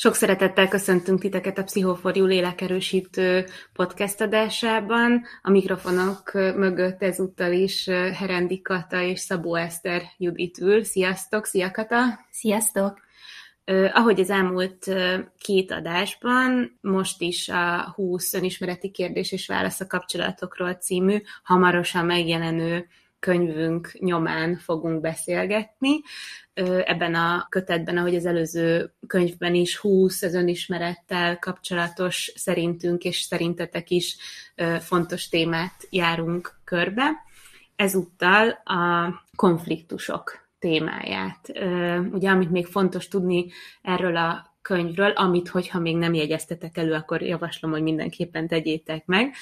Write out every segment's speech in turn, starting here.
Sok szeretettel köszöntünk titeket a Pszichoforjú lélekerősítő podcast adásában. A mikrofonok mögött ezúttal is Herendi Kata és Szabó Eszter Judit ül. Sziasztok! Szia Kata! Sziasztok! Ahogy az elmúlt két adásban, most is a 20 önismereti kérdés és válasz a kapcsolatokról című hamarosan megjelenő könyvünk nyomán fogunk beszélgetni. Ebben a kötetben, ahogy az előző könyvben is 20 az önismerettel kapcsolatos szerintünk és szerintetek is fontos témát járunk körbe. Ezúttal a konfliktusok témáját. Ugye, amit még fontos tudni erről a könyvről, amit, hogyha még nem jegyeztetek elő, akkor javaslom, hogy mindenképpen tegyétek meg,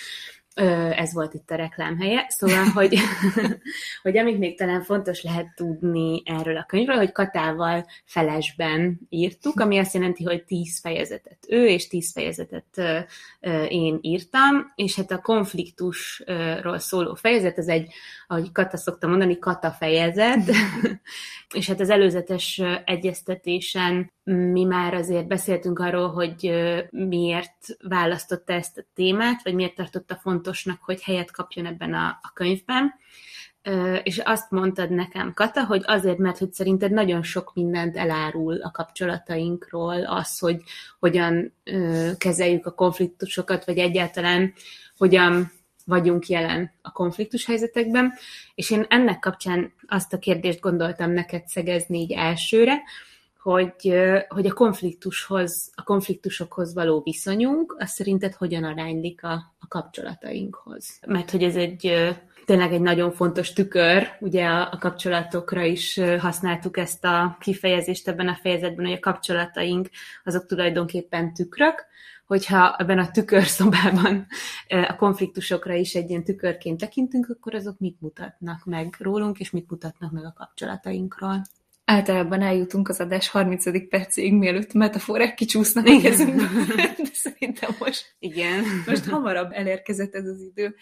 ez volt itt a reklámhelye. Szóval, hogy, hogy amit még talán fontos lehet tudni erről a könyvről, hogy Katával felesben írtuk, ami azt jelenti, hogy tíz fejezetet ő, és tíz fejezetet én írtam, és hát a konfliktusról szóló fejezet, az egy, ahogy Kata szokta mondani, Kata fejezet, és hát az előzetes egyeztetésen mi már azért beszéltünk arról, hogy miért választotta ezt a témát, vagy miért tartotta fontosnak, hogy helyet kapjon ebben a, a könyvben. És azt mondtad nekem, Kata, hogy azért, mert hogy szerinted nagyon sok mindent elárul a kapcsolatainkról, az, hogy hogyan kezeljük a konfliktusokat, vagy egyáltalán hogyan vagyunk jelen a konfliktus helyzetekben, és én ennek kapcsán azt a kérdést gondoltam neked szegezni így elsőre, hogy, hogy a konfliktushoz, a konfliktusokhoz való viszonyunk, az szerinted hogyan aránylik a, a kapcsolatainkhoz? Mert hogy ez egy tényleg egy nagyon fontos tükör, ugye a, a kapcsolatokra is használtuk ezt a kifejezést ebben a fejezetben, hogy a kapcsolataink azok tulajdonképpen tükrök, hogyha ebben a tükörszobában a konfliktusokra is egy ilyen tükörként tekintünk, akkor azok mit mutatnak meg rólunk, és mit mutatnak meg a kapcsolatainkról. Általában eljutunk az adás 30. percéig, mielőtt metaforák kicsúsznak a kezünkbe, de szerintem most, Igen. most hamarabb elérkezett ez az idő.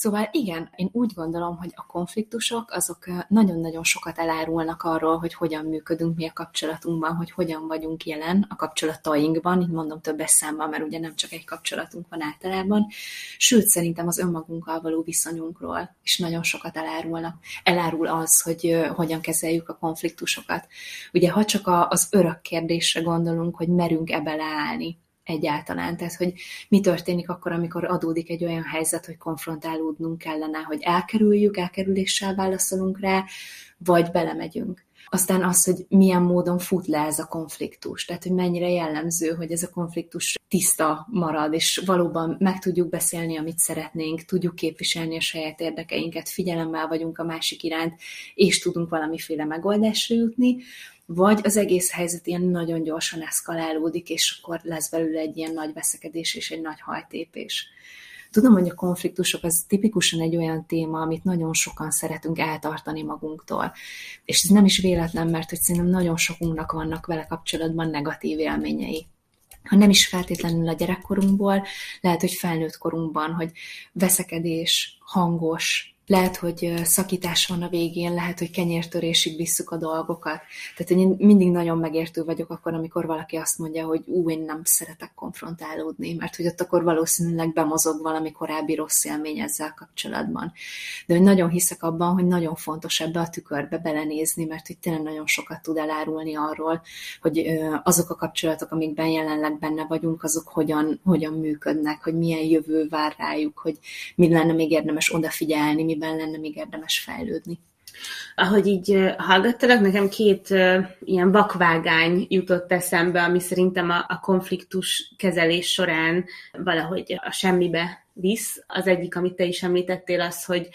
Szóval igen, én úgy gondolom, hogy a konfliktusok azok nagyon-nagyon sokat elárulnak arról, hogy hogyan működünk mi a kapcsolatunkban, hogy hogyan vagyunk jelen a kapcsolatainkban, így mondom többes számban, mert ugye nem csak egy kapcsolatunk van általában, sőt szerintem az önmagunkkal való viszonyunkról is nagyon sokat elárulnak. Elárul az, hogy hogyan kezeljük a konfliktusokat. Ugye ha csak az örök kérdésre gondolunk, hogy merünk-e beleállni, egyáltalán. Tehát, hogy mi történik akkor, amikor adódik egy olyan helyzet, hogy konfrontálódnunk kellene, hogy elkerüljük, elkerüléssel válaszolunk rá, vagy belemegyünk. Aztán az, hogy milyen módon fut le ez a konfliktus, tehát hogy mennyire jellemző, hogy ez a konfliktus tiszta marad, és valóban meg tudjuk beszélni, amit szeretnénk, tudjuk képviselni a saját érdekeinket, figyelemmel vagyunk a másik iránt, és tudunk valamiféle megoldásra jutni, vagy az egész helyzet ilyen nagyon gyorsan eszkalálódik, és akkor lesz belőle egy ilyen nagy veszekedés és egy nagy hajtépés. Tudom, hogy a konfliktusok az tipikusan egy olyan téma, amit nagyon sokan szeretünk eltartani magunktól. És ez nem is véletlen, mert hogy szerintem nagyon sokunknak vannak vele kapcsolatban negatív élményei ha nem is feltétlenül a gyerekkorunkból, lehet, hogy felnőtt korunkban, hogy veszekedés, hangos, lehet, hogy szakítás van a végén, lehet, hogy kenyértörésig visszük a dolgokat. Tehát én mindig nagyon megértő vagyok akkor, amikor valaki azt mondja, hogy ú, én nem szeretek konfrontálódni, mert hogy ott akkor valószínűleg bemozog valami korábbi rossz élmény ezzel kapcsolatban. De hogy nagyon hiszek abban, hogy nagyon fontos ebbe a tükörbe belenézni, mert hogy tényleg nagyon sokat tud elárulni arról, hogy azok a kapcsolatok, amikben jelenleg benne vagyunk, azok hogyan, hogyan működnek, hogy milyen jövő vár rájuk, hogy mi lenne még érdemes odafigyelni, mi miben lenne még érdemes fejlődni. Ahogy így hallgattalak, nekem két ilyen vakvágány jutott eszembe, ami szerintem a, a konfliktus kezelés során valahogy a semmibe visz. Az egyik, amit te is említettél, az, hogy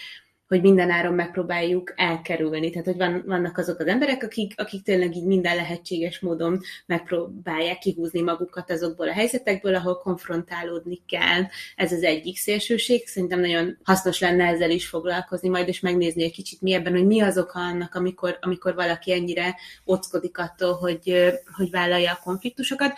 hogy minden áron megpróbáljuk elkerülni. Tehát, hogy van, vannak azok az emberek, akik, akik tényleg így minden lehetséges módon megpróbálják kihúzni magukat azokból a helyzetekből, ahol konfrontálódni kell. Ez az egyik szélsőség. Szerintem nagyon hasznos lenne ezzel is foglalkozni, majd és megnézni egy kicsit mélyebben, hogy mi az oka annak, amikor, amikor valaki ennyire ockodik attól, hogy, hogy vállalja a konfliktusokat.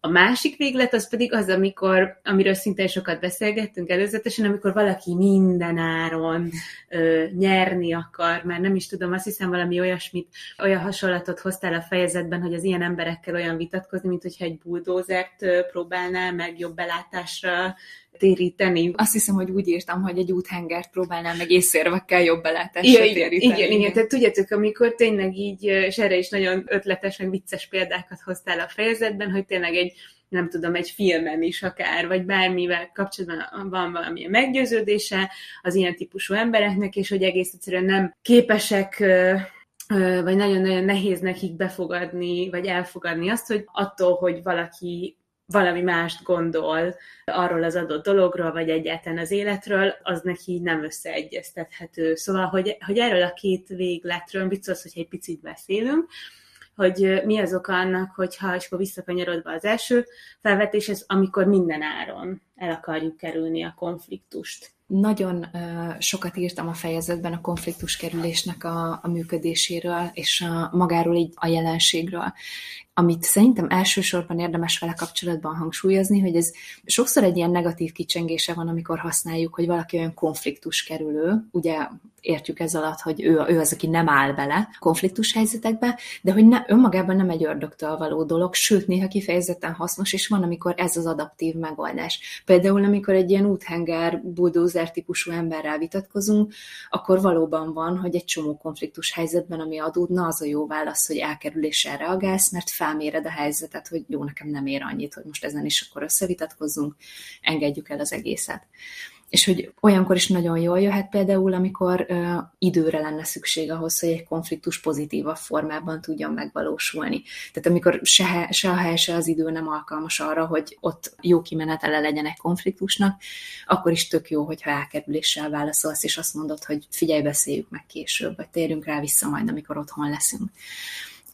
A másik véglet az pedig az, amikor, amiről szintén sokat beszélgettünk előzetesen, amikor valaki minden áron ö, nyerni akar, mert nem is tudom, azt hiszem valami olyasmit, olyan hasonlatot hoztál a fejezetben, hogy az ilyen emberekkel olyan vitatkozni, mint hogyha egy buldózert próbálnál meg jobb belátásra téríteni. Azt hiszem, hogy úgy írtam, hogy egy úthengert próbálnám meg észérvekkel jobb belátásra ja, téríteni. Igen, igen, igen, tehát tudjátok, amikor tényleg így, és erre is nagyon ötletes, meg vicces példákat hoztál a fejezetben, hogy tényleg egy nem tudom, egy filmen is akár, vagy bármivel kapcsolatban van valamilyen meggyőződése az ilyen típusú embereknek, és hogy egész egyszerűen nem képesek vagy nagyon-nagyon nehéz nekik befogadni, vagy elfogadni azt, hogy attól, hogy valaki valami mást gondol arról az adott dologról, vagy egyáltalán az életről, az neki nem összeegyeztethető. Szóval, hogy, hogy erről a két végletről biztos, hogy egy picit beszélünk, hogy mi az oka annak, hogyha, és akkor visszakanyarodva az első felvetéshez, amikor minden áron el akarjuk kerülni a konfliktust. Nagyon sokat írtam a fejezetben a konfliktus kerülésnek a, a működéséről, és a, magáról így a jelenségről amit szerintem elsősorban érdemes vele kapcsolatban hangsúlyozni, hogy ez sokszor egy ilyen negatív kicsengése van, amikor használjuk, hogy valaki olyan konfliktus kerülő, ugye értjük ez alatt, hogy ő, ő az, aki nem áll bele konfliktus helyzetekbe, de hogy ne, önmagában nem egy ördögtől való dolog, sőt, néha kifejezetten hasznos, és van, amikor ez az adaptív megoldás. Például, amikor egy ilyen úthenger, bulldozer típusú emberrel vitatkozunk, akkor valóban van, hogy egy csomó konfliktus helyzetben, ami adódna, az a jó válasz, hogy elkerüléssel reagálsz, mert fel felméred a helyzetet, hogy jó, nekem nem ér annyit, hogy most ezen is akkor összevitatkozzunk, engedjük el az egészet. És hogy olyankor is nagyon jól jöhet például, amikor ö, időre lenne szükség ahhoz, hogy egy konfliktus pozitívabb formában tudjon megvalósulni. Tehát amikor se, se a hely, se az idő nem alkalmas arra, hogy ott jó kimenetele legyen egy konfliktusnak, akkor is tök jó, hogyha elkerüléssel válaszolsz, és azt mondod, hogy figyelj, beszéljük meg később, vagy térjünk rá vissza majd, amikor otthon leszünk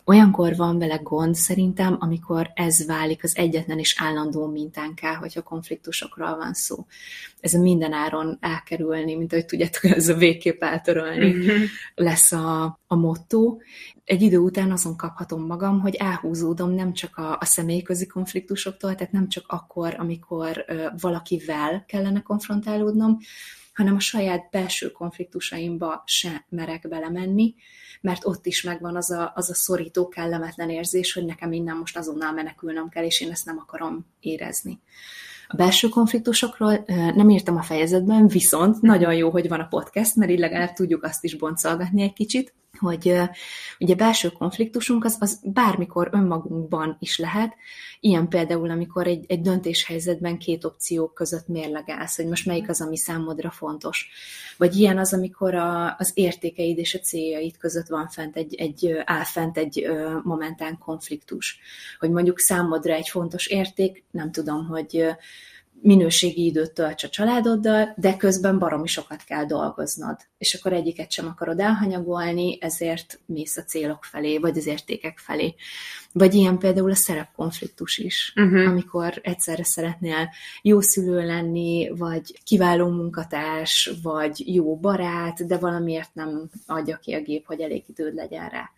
olyankor van vele gond szerintem, amikor ez válik az egyetlen és állandó mintánká, hogyha konfliktusokról van szó. Ez a minden áron elkerülni, mint ahogy tudjátok, ez a végképp eltörölni mm-hmm. lesz a, a motto. Egy idő után azon kaphatom magam, hogy elhúzódom nem csak a, a személyközi konfliktusoktól, tehát nem csak akkor, amikor ö, valakivel kellene konfrontálódnom, hanem a saját belső konfliktusaimba se merek belemenni, mert ott is megvan az a, az a szorító, kellemetlen érzés, hogy nekem innen most azonnal menekülnöm kell, és én ezt nem akarom érezni. A belső konfliktusokról nem írtam a fejezetben, viszont nagyon jó, hogy van a podcast, mert így legalább tudjuk azt is boncolgatni egy kicsit hogy ugye belső konfliktusunk az, az bármikor önmagunkban is lehet, ilyen például, amikor egy, egy döntéshelyzetben két opció között mérlegelsz, hogy most melyik az, ami számodra fontos. Vagy ilyen az, amikor a, az értékeid és a céljaid között van fent egy, egy áll fent egy momentán konfliktus. Hogy mondjuk számodra egy fontos érték, nem tudom, hogy minőségi időt tölts a családoddal, de közben baromi sokat kell dolgoznod. És akkor egyiket sem akarod elhanyagolni, ezért mész a célok felé, vagy az értékek felé. Vagy ilyen például a szerepkonfliktus is, uh-huh. amikor egyszerre szeretnél jó szülő lenni, vagy kiváló munkatárs, vagy jó barát, de valamiért nem adja ki a gép, hogy elég időd legyen rá.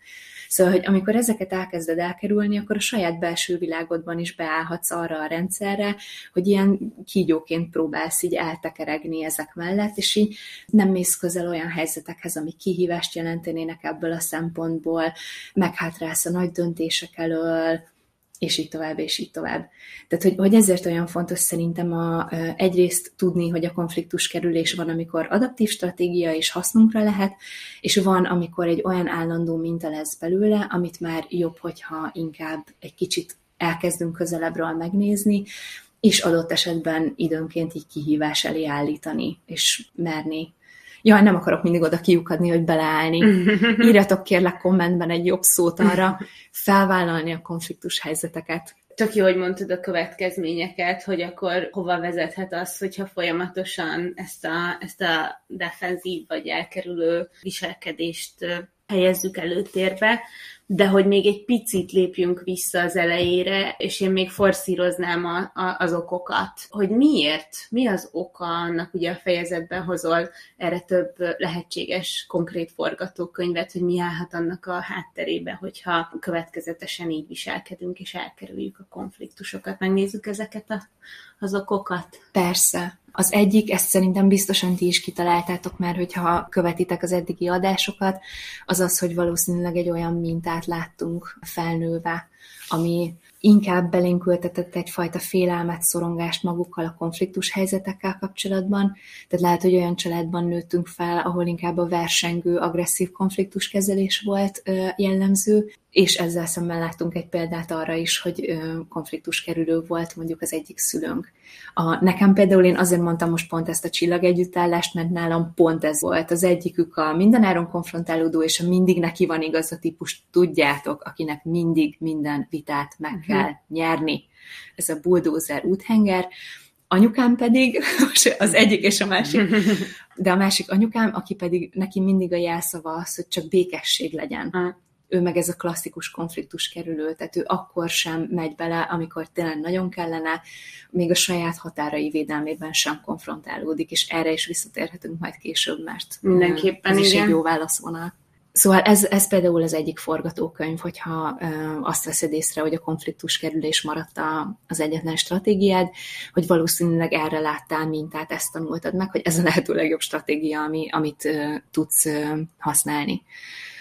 Szóval, hogy amikor ezeket elkezded elkerülni, akkor a saját belső világodban is beállhatsz arra a rendszerre, hogy ilyen kígyóként próbálsz így eltekeregni ezek mellett, és így nem mész közel olyan helyzetekhez, ami kihívást jelentenének ebből a szempontból, meghátrálsz a nagy döntések elől, és így tovább, és így tovább. Tehát, hogy, hogy ezért olyan fontos szerintem a, egyrészt tudni, hogy a konfliktus kerülés van, amikor adaptív stratégia és hasznunkra lehet, és van, amikor egy olyan állandó minta lesz belőle, amit már jobb, hogyha inkább egy kicsit elkezdünk közelebbről megnézni, és adott esetben időnként így kihívás elé állítani, és merni jaj, nem akarok mindig oda kiukadni, hogy beleállni. Írjatok kérlek kommentben egy jobb szót arra, felvállalni a konfliktus helyzeteket. Tök jó, hogy mondtad a következményeket, hogy akkor hova vezethet az, hogyha folyamatosan ezt a, ezt a defenzív vagy elkerülő viselkedést helyezzük előtérbe, de hogy még egy picit lépjünk vissza az elejére, és én még forszíroznám a, a, az okokat, hogy miért, mi az oka annak, ugye a fejezetben hozol erre több lehetséges konkrét forgatókönyvet, hogy mi állhat annak a hátterébe, hogyha következetesen így viselkedünk, és elkerüljük a konfliktusokat. Megnézzük ezeket a, az okokat? Persze. Az egyik, ezt szerintem biztosan ti is kitaláltátok már, hogyha követitek az eddigi adásokat, az az, hogy valószínűleg egy olyan mintát láttunk felnőve, ami inkább belénk ültetett egyfajta félelmet, szorongást magukkal a konfliktus helyzetekkel kapcsolatban. Tehát lehet, hogy olyan családban nőttünk fel, ahol inkább a versengő, agresszív konfliktuskezelés volt jellemző, és ezzel szemben láttunk egy példát arra is, hogy konfliktus kerülő volt mondjuk az egyik szülőnk. A, nekem például én azért mondtam most pont ezt a csillagegyüttállást, mert nálam pont ez volt. Az egyikük a mindenáron konfrontálódó, és a mindig neki van igaz a típus, tudjátok, akinek mindig minden vitát meg uh-huh. kell nyerni. Ez a bulldozer úthenger. Anyukám pedig, az egyik és a másik, de a másik anyukám, aki pedig neki mindig a jelszava az, hogy csak békesség legyen. Ő meg ez a klasszikus konfliktus kerülő, tehát ő akkor sem megy bele, amikor tényleg nagyon kellene, még a saját határai védelmében sem konfrontálódik, és erre is visszatérhetünk majd később, mert mindenképpen ez is egy jó válaszvonal. Szóval ez, ez például az egyik forgatókönyv, hogyha ö, azt veszed észre, hogy a konfliktus kerülés maradt a, az egyetlen stratégiád, hogy valószínűleg erre láttál mintát, ezt tanultad meg, hogy ez a lehető legjobb stratégia, ami, amit ö, tudsz ö, használni.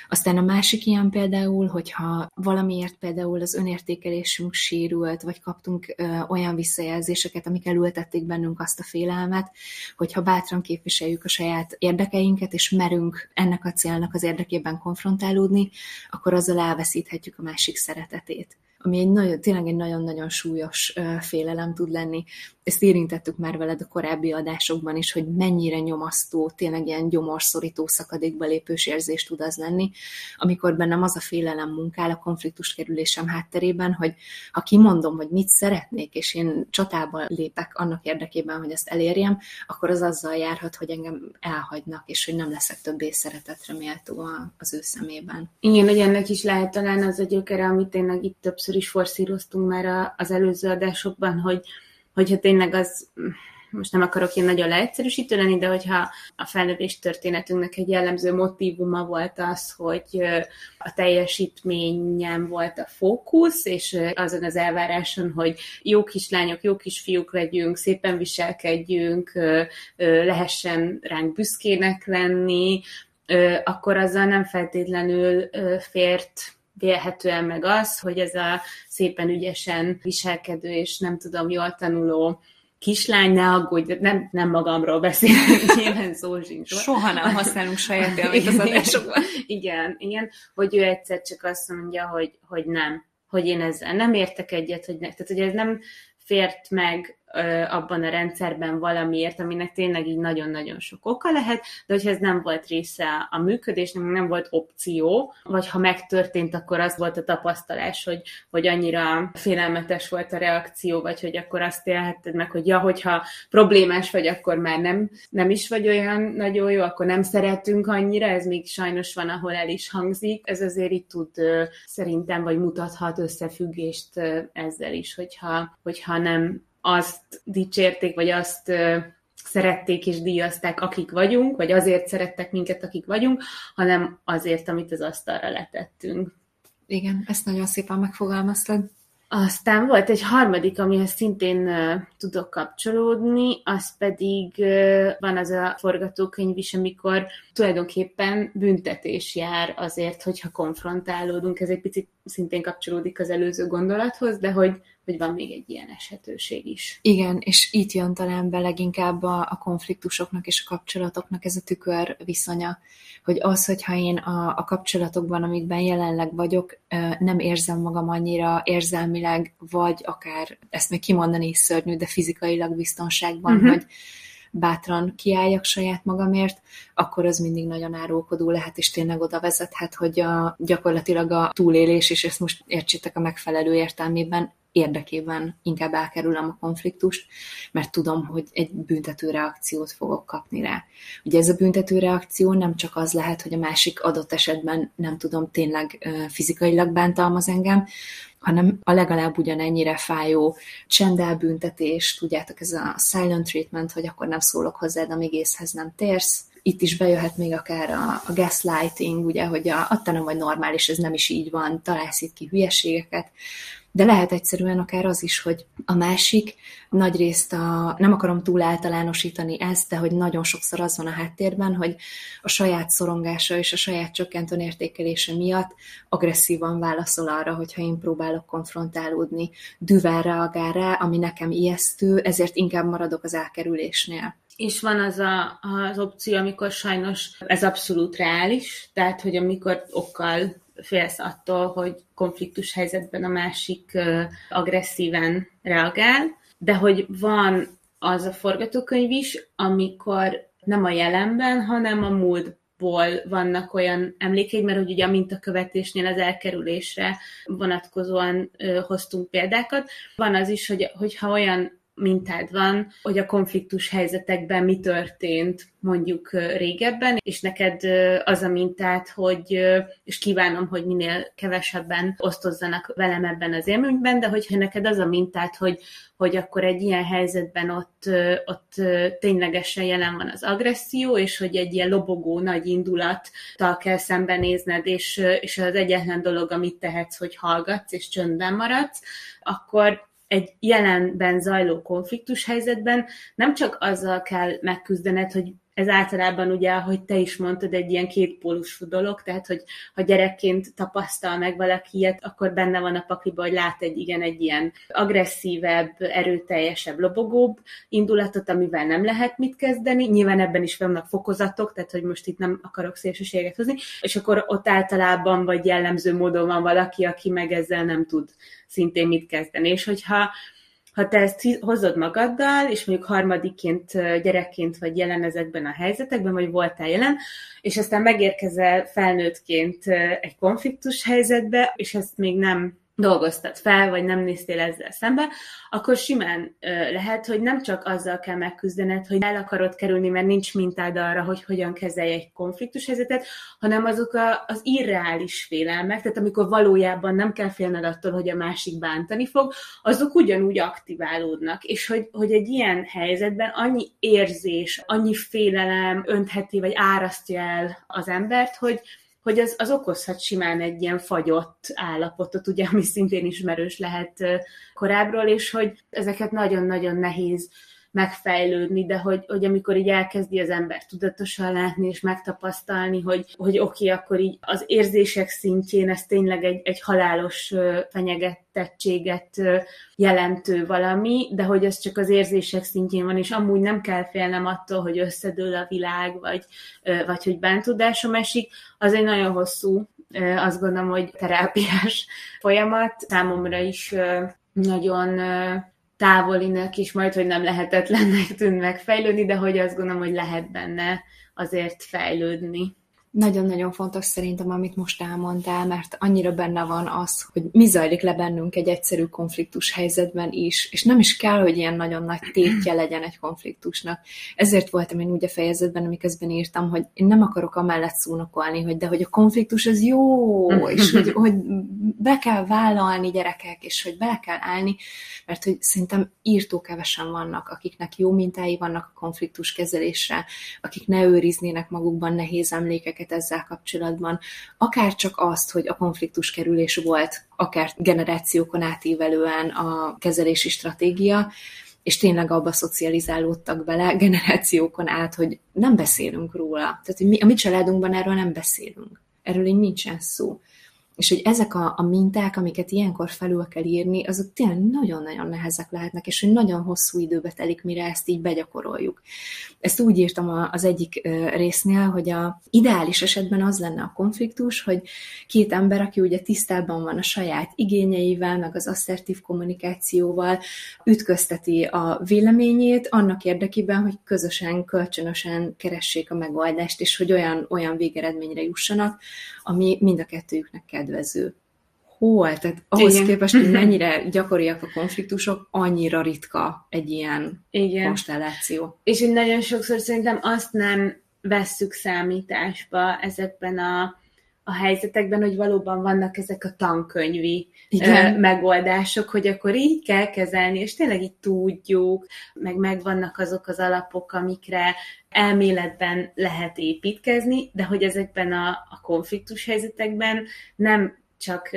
Aztán a másik ilyen például, hogyha valamiért például az önértékelésünk sérült, vagy kaptunk ö, olyan visszajelzéseket, amik elültették bennünk azt a félelmet, hogyha bátran képviseljük a saját érdekeinket, és merünk ennek a célnak az érdekében konfrontálódni, akkor azzal elveszíthetjük a másik szeretetét ami egy nagyon, tényleg egy nagyon-nagyon súlyos félelem tud lenni. Ezt érintettük már veled a korábbi adásokban is, hogy mennyire nyomasztó, tényleg ilyen gyomorszorító szakadékba lépős érzés tud az lenni, amikor bennem az a félelem munkál a konfliktus kerülésem hátterében, hogy ha kimondom, hogy mit szeretnék, és én csatába lépek annak érdekében, hogy ezt elérjem, akkor az azzal járhat, hogy engem elhagynak, és hogy nem leszek többé szeretetre méltó az ő szemében. Igen, hogy ennek is lehet talán az a gyökere, amit tényleg itt többször is forszíroztunk már az előző adásokban, hogy, hogyha tényleg az, most nem akarok én nagyon leegyszerűsítő lenni, de hogyha a felnövés történetünknek egy jellemző motivuma volt az, hogy a teljesítményem volt a fókusz, és azon az elváráson, hogy jó kislányok, jó kisfiúk legyünk, szépen viselkedjünk, lehessen ránk büszkének lenni, akkor azzal nem feltétlenül fért vélhetően meg az, hogy ez a szépen ügyesen viselkedő és nem tudom, jól tanuló kislány, ne aggódj, nem, nem magamról beszélek, nyilván szó sincs. Soha nem használunk saját élményt az adásokban. Igen, igen, hogy ő egyszer csak azt mondja, hogy, hogy nem, hogy én ezzel nem értek egyet, hogy ne, tehát hogy ez nem fért meg abban a rendszerben valamiért, aminek tényleg így nagyon-nagyon sok oka lehet, de hogyha ez nem volt része a működésnek, nem volt opció, vagy ha megtörtént, akkor az volt a tapasztalás, hogy, hogy annyira félelmetes volt a reakció, vagy hogy akkor azt élhetted meg, hogy ja, hogyha problémás vagy, akkor már nem, nem is vagy olyan nagyon jó, akkor nem szeretünk annyira, ez még sajnos van, ahol el is hangzik. Ez azért itt tud szerintem, vagy mutathat összefüggést ezzel is, hogyha, hogyha nem azt dicsérték, vagy azt szerették és díjazták, akik vagyunk, vagy azért szerettek minket, akik vagyunk, hanem azért, amit az asztalra letettünk. Igen, ezt nagyon szépen megfogalmaztad. Aztán volt egy harmadik, amihez szintén uh, tudok kapcsolódni, az pedig uh, van az a forgatókönyv is, amikor tulajdonképpen büntetés jár azért, hogyha konfrontálódunk. Ez egy picit szintén kapcsolódik az előző gondolathoz, de hogy hogy van még egy ilyen esetőség is. Igen, és itt jön talán be leginkább a, a konfliktusoknak és a kapcsolatoknak ez a tükör viszonya, hogy az, hogyha én a, a kapcsolatokban, amikben jelenleg vagyok, nem érzem magam annyira érzelmileg, vagy akár, ezt még kimondani is szörnyű, de fizikailag biztonságban, uh-huh. hogy bátran kiálljak saját magamért, akkor az mindig nagyon árulkodó lehet, és tényleg oda vezethet, hogy a, gyakorlatilag a túlélés, és ezt most értsétek a megfelelő értelmében, érdekében inkább elkerülöm a konfliktust, mert tudom, hogy egy büntető reakciót fogok kapni rá. Ugye ez a büntető reakció nem csak az lehet, hogy a másik adott esetben nem tudom, tényleg fizikailag bántalmaz engem, hanem a legalább ugyanennyire fájó csendelbüntetés, tudjátok, ez a silent treatment, hogy akkor nem szólok hozzád, amíg észhez nem térsz. Itt is bejöhet még akár a, a gaslighting, ugye, hogy a, attól nem vagy normális, ez nem is így van, találsz itt ki hülyeségeket de lehet egyszerűen akár az is, hogy a másik nagyrészt a, nem akarom túl általánosítani ezt, de hogy nagyon sokszor az van a háttérben, hogy a saját szorongása és a saját csökkentő értékelése miatt agresszívan válaszol arra, hogyha én próbálok konfrontálódni, düvel reagál rá, ami nekem ijesztő, ezért inkább maradok az elkerülésnél. És van az a, az opció, amikor sajnos ez abszolút reális, tehát hogy amikor okkal félsz attól, hogy konfliktus helyzetben a másik agresszíven reagál, de hogy van az a forgatókönyv is, amikor nem a jelenben, hanem a múltból vannak olyan emlékeid, mert hogy ugye a mintakövetésnél az elkerülésre vonatkozóan hoztunk példákat. Van az is, hogy, hogyha olyan mintád van, hogy a konfliktus helyzetekben mi történt mondjuk régebben, és neked az a mintát, hogy, és kívánom, hogy minél kevesebben osztozzanak velem ebben az élményben, de hogyha neked az a mintát, hogy, hogy akkor egy ilyen helyzetben ott, ott ténylegesen jelen van az agresszió, és hogy egy ilyen lobogó nagy indulattal kell szembenézned, és, és az egyetlen dolog, amit tehetsz, hogy hallgatsz, és csöndben maradsz, akkor egy jelenben zajló konfliktus helyzetben nem csak azzal kell megküzdened, hogy ez általában ugye, ahogy te is mondtad, egy ilyen kétpólusú dolog, tehát hogy ha gyerekként tapasztal meg valaki ilyet, akkor benne van a pakliba, hogy lát egy igen, egy ilyen agresszívebb, erőteljesebb, lobogóbb indulatot, amivel nem lehet mit kezdeni. Nyilván ebben is vannak fokozatok, tehát hogy most itt nem akarok szélsőséget hozni, és akkor ott általában vagy jellemző módon van valaki, aki meg ezzel nem tud szintén mit kezdeni. És hogyha ha te ezt hozod magaddal, és mondjuk harmadikként, gyerekként vagy jelen ezekben a helyzetekben, vagy voltál jelen, és aztán megérkezel felnőttként egy konfliktus helyzetbe, és ezt még nem dolgoztad fel, vagy nem néztél ezzel szembe, akkor simán ö, lehet, hogy nem csak azzal kell megküzdened, hogy el akarod kerülni, mert nincs mintád arra, hogy hogyan kezelj egy konfliktus helyzetet, hanem azok a, az irreális félelmek, tehát amikor valójában nem kell félned attól, hogy a másik bántani fog, azok ugyanúgy aktiválódnak, és hogy, hogy egy ilyen helyzetben annyi érzés, annyi félelem öntheti, vagy árasztja el az embert, hogy hogy az, az okozhat simán egy ilyen fagyott állapotot, ugye, ami szintén ismerős lehet korábbról, és hogy ezeket nagyon-nagyon nehéz megfejlődni, de hogy, hogy amikor így elkezdi az ember tudatosan látni és megtapasztalni, hogy, hogy oké, okay, akkor így az érzések szintjén ez tényleg egy, egy halálos fenyegetettséget jelentő valami, de hogy ez csak az érzések szintjén van, és amúgy nem kell félnem attól, hogy összedől a világ, vagy, vagy hogy bántudásom esik, az egy nagyon hosszú, azt gondolom, hogy terápiás folyamat. Számomra is nagyon távolinak is majd, hogy nem lehetetlennek tűn megfejlődni, de hogy azt gondolom, hogy lehet benne azért fejlődni. Nagyon-nagyon fontos szerintem, amit most elmondtál, mert annyira benne van az, hogy mi zajlik le bennünk egy egyszerű konfliktus helyzetben is, és nem is kell, hogy ilyen nagyon nagy tétje legyen egy konfliktusnak. Ezért voltam én úgy a fejezetben, amiközben írtam, hogy én nem akarok amellett szónokolni, hogy de hogy a konfliktus az jó, és hogy, hogy be kell vállalni gyerekek, és hogy be kell állni, mert hogy szerintem írtó kevesen vannak, akiknek jó mintái vannak a konfliktus kezelésre, akik ne őriznének magukban nehéz emlékeket, ezeket ezzel kapcsolatban. Akár csak azt, hogy a konfliktus kerülés volt, akár generációkon átívelően a kezelési stratégia, és tényleg abba szocializálódtak bele generációkon át, hogy nem beszélünk róla. Tehát, hogy mi, a mi családunkban erről nem beszélünk. Erről így nincsen szó és hogy ezek a, a minták, amiket ilyenkor felül kell írni, azok tényleg nagyon-nagyon nehezek lehetnek, és hogy nagyon hosszú időbe telik, mire ezt így begyakoroljuk. Ezt úgy írtam az egyik résznél, hogy a ideális esetben az lenne a konfliktus, hogy két ember, aki ugye tisztában van a saját igényeivel, meg az asszertív kommunikációval, ütközteti a véleményét annak érdekében, hogy közösen, kölcsönösen keressék a megoldást, és hogy olyan, olyan végeredményre jussanak, ami mind a kettőjüknek kedvező. hol, tehát ahhoz Igen. képest, hogy mennyire gyakoriak a konfliktusok, annyira ritka egy ilyen Igen. konstelláció. És hogy nagyon sokszor szerintem azt nem vesszük számításba ezekben a a helyzetekben, hogy valóban vannak ezek a tankönyvi Igen. megoldások, hogy akkor így kell kezelni, és tényleg így tudjuk, meg megvannak azok az alapok, amikre elméletben lehet építkezni, de hogy ezekben a, a konfliktus helyzetekben nem csak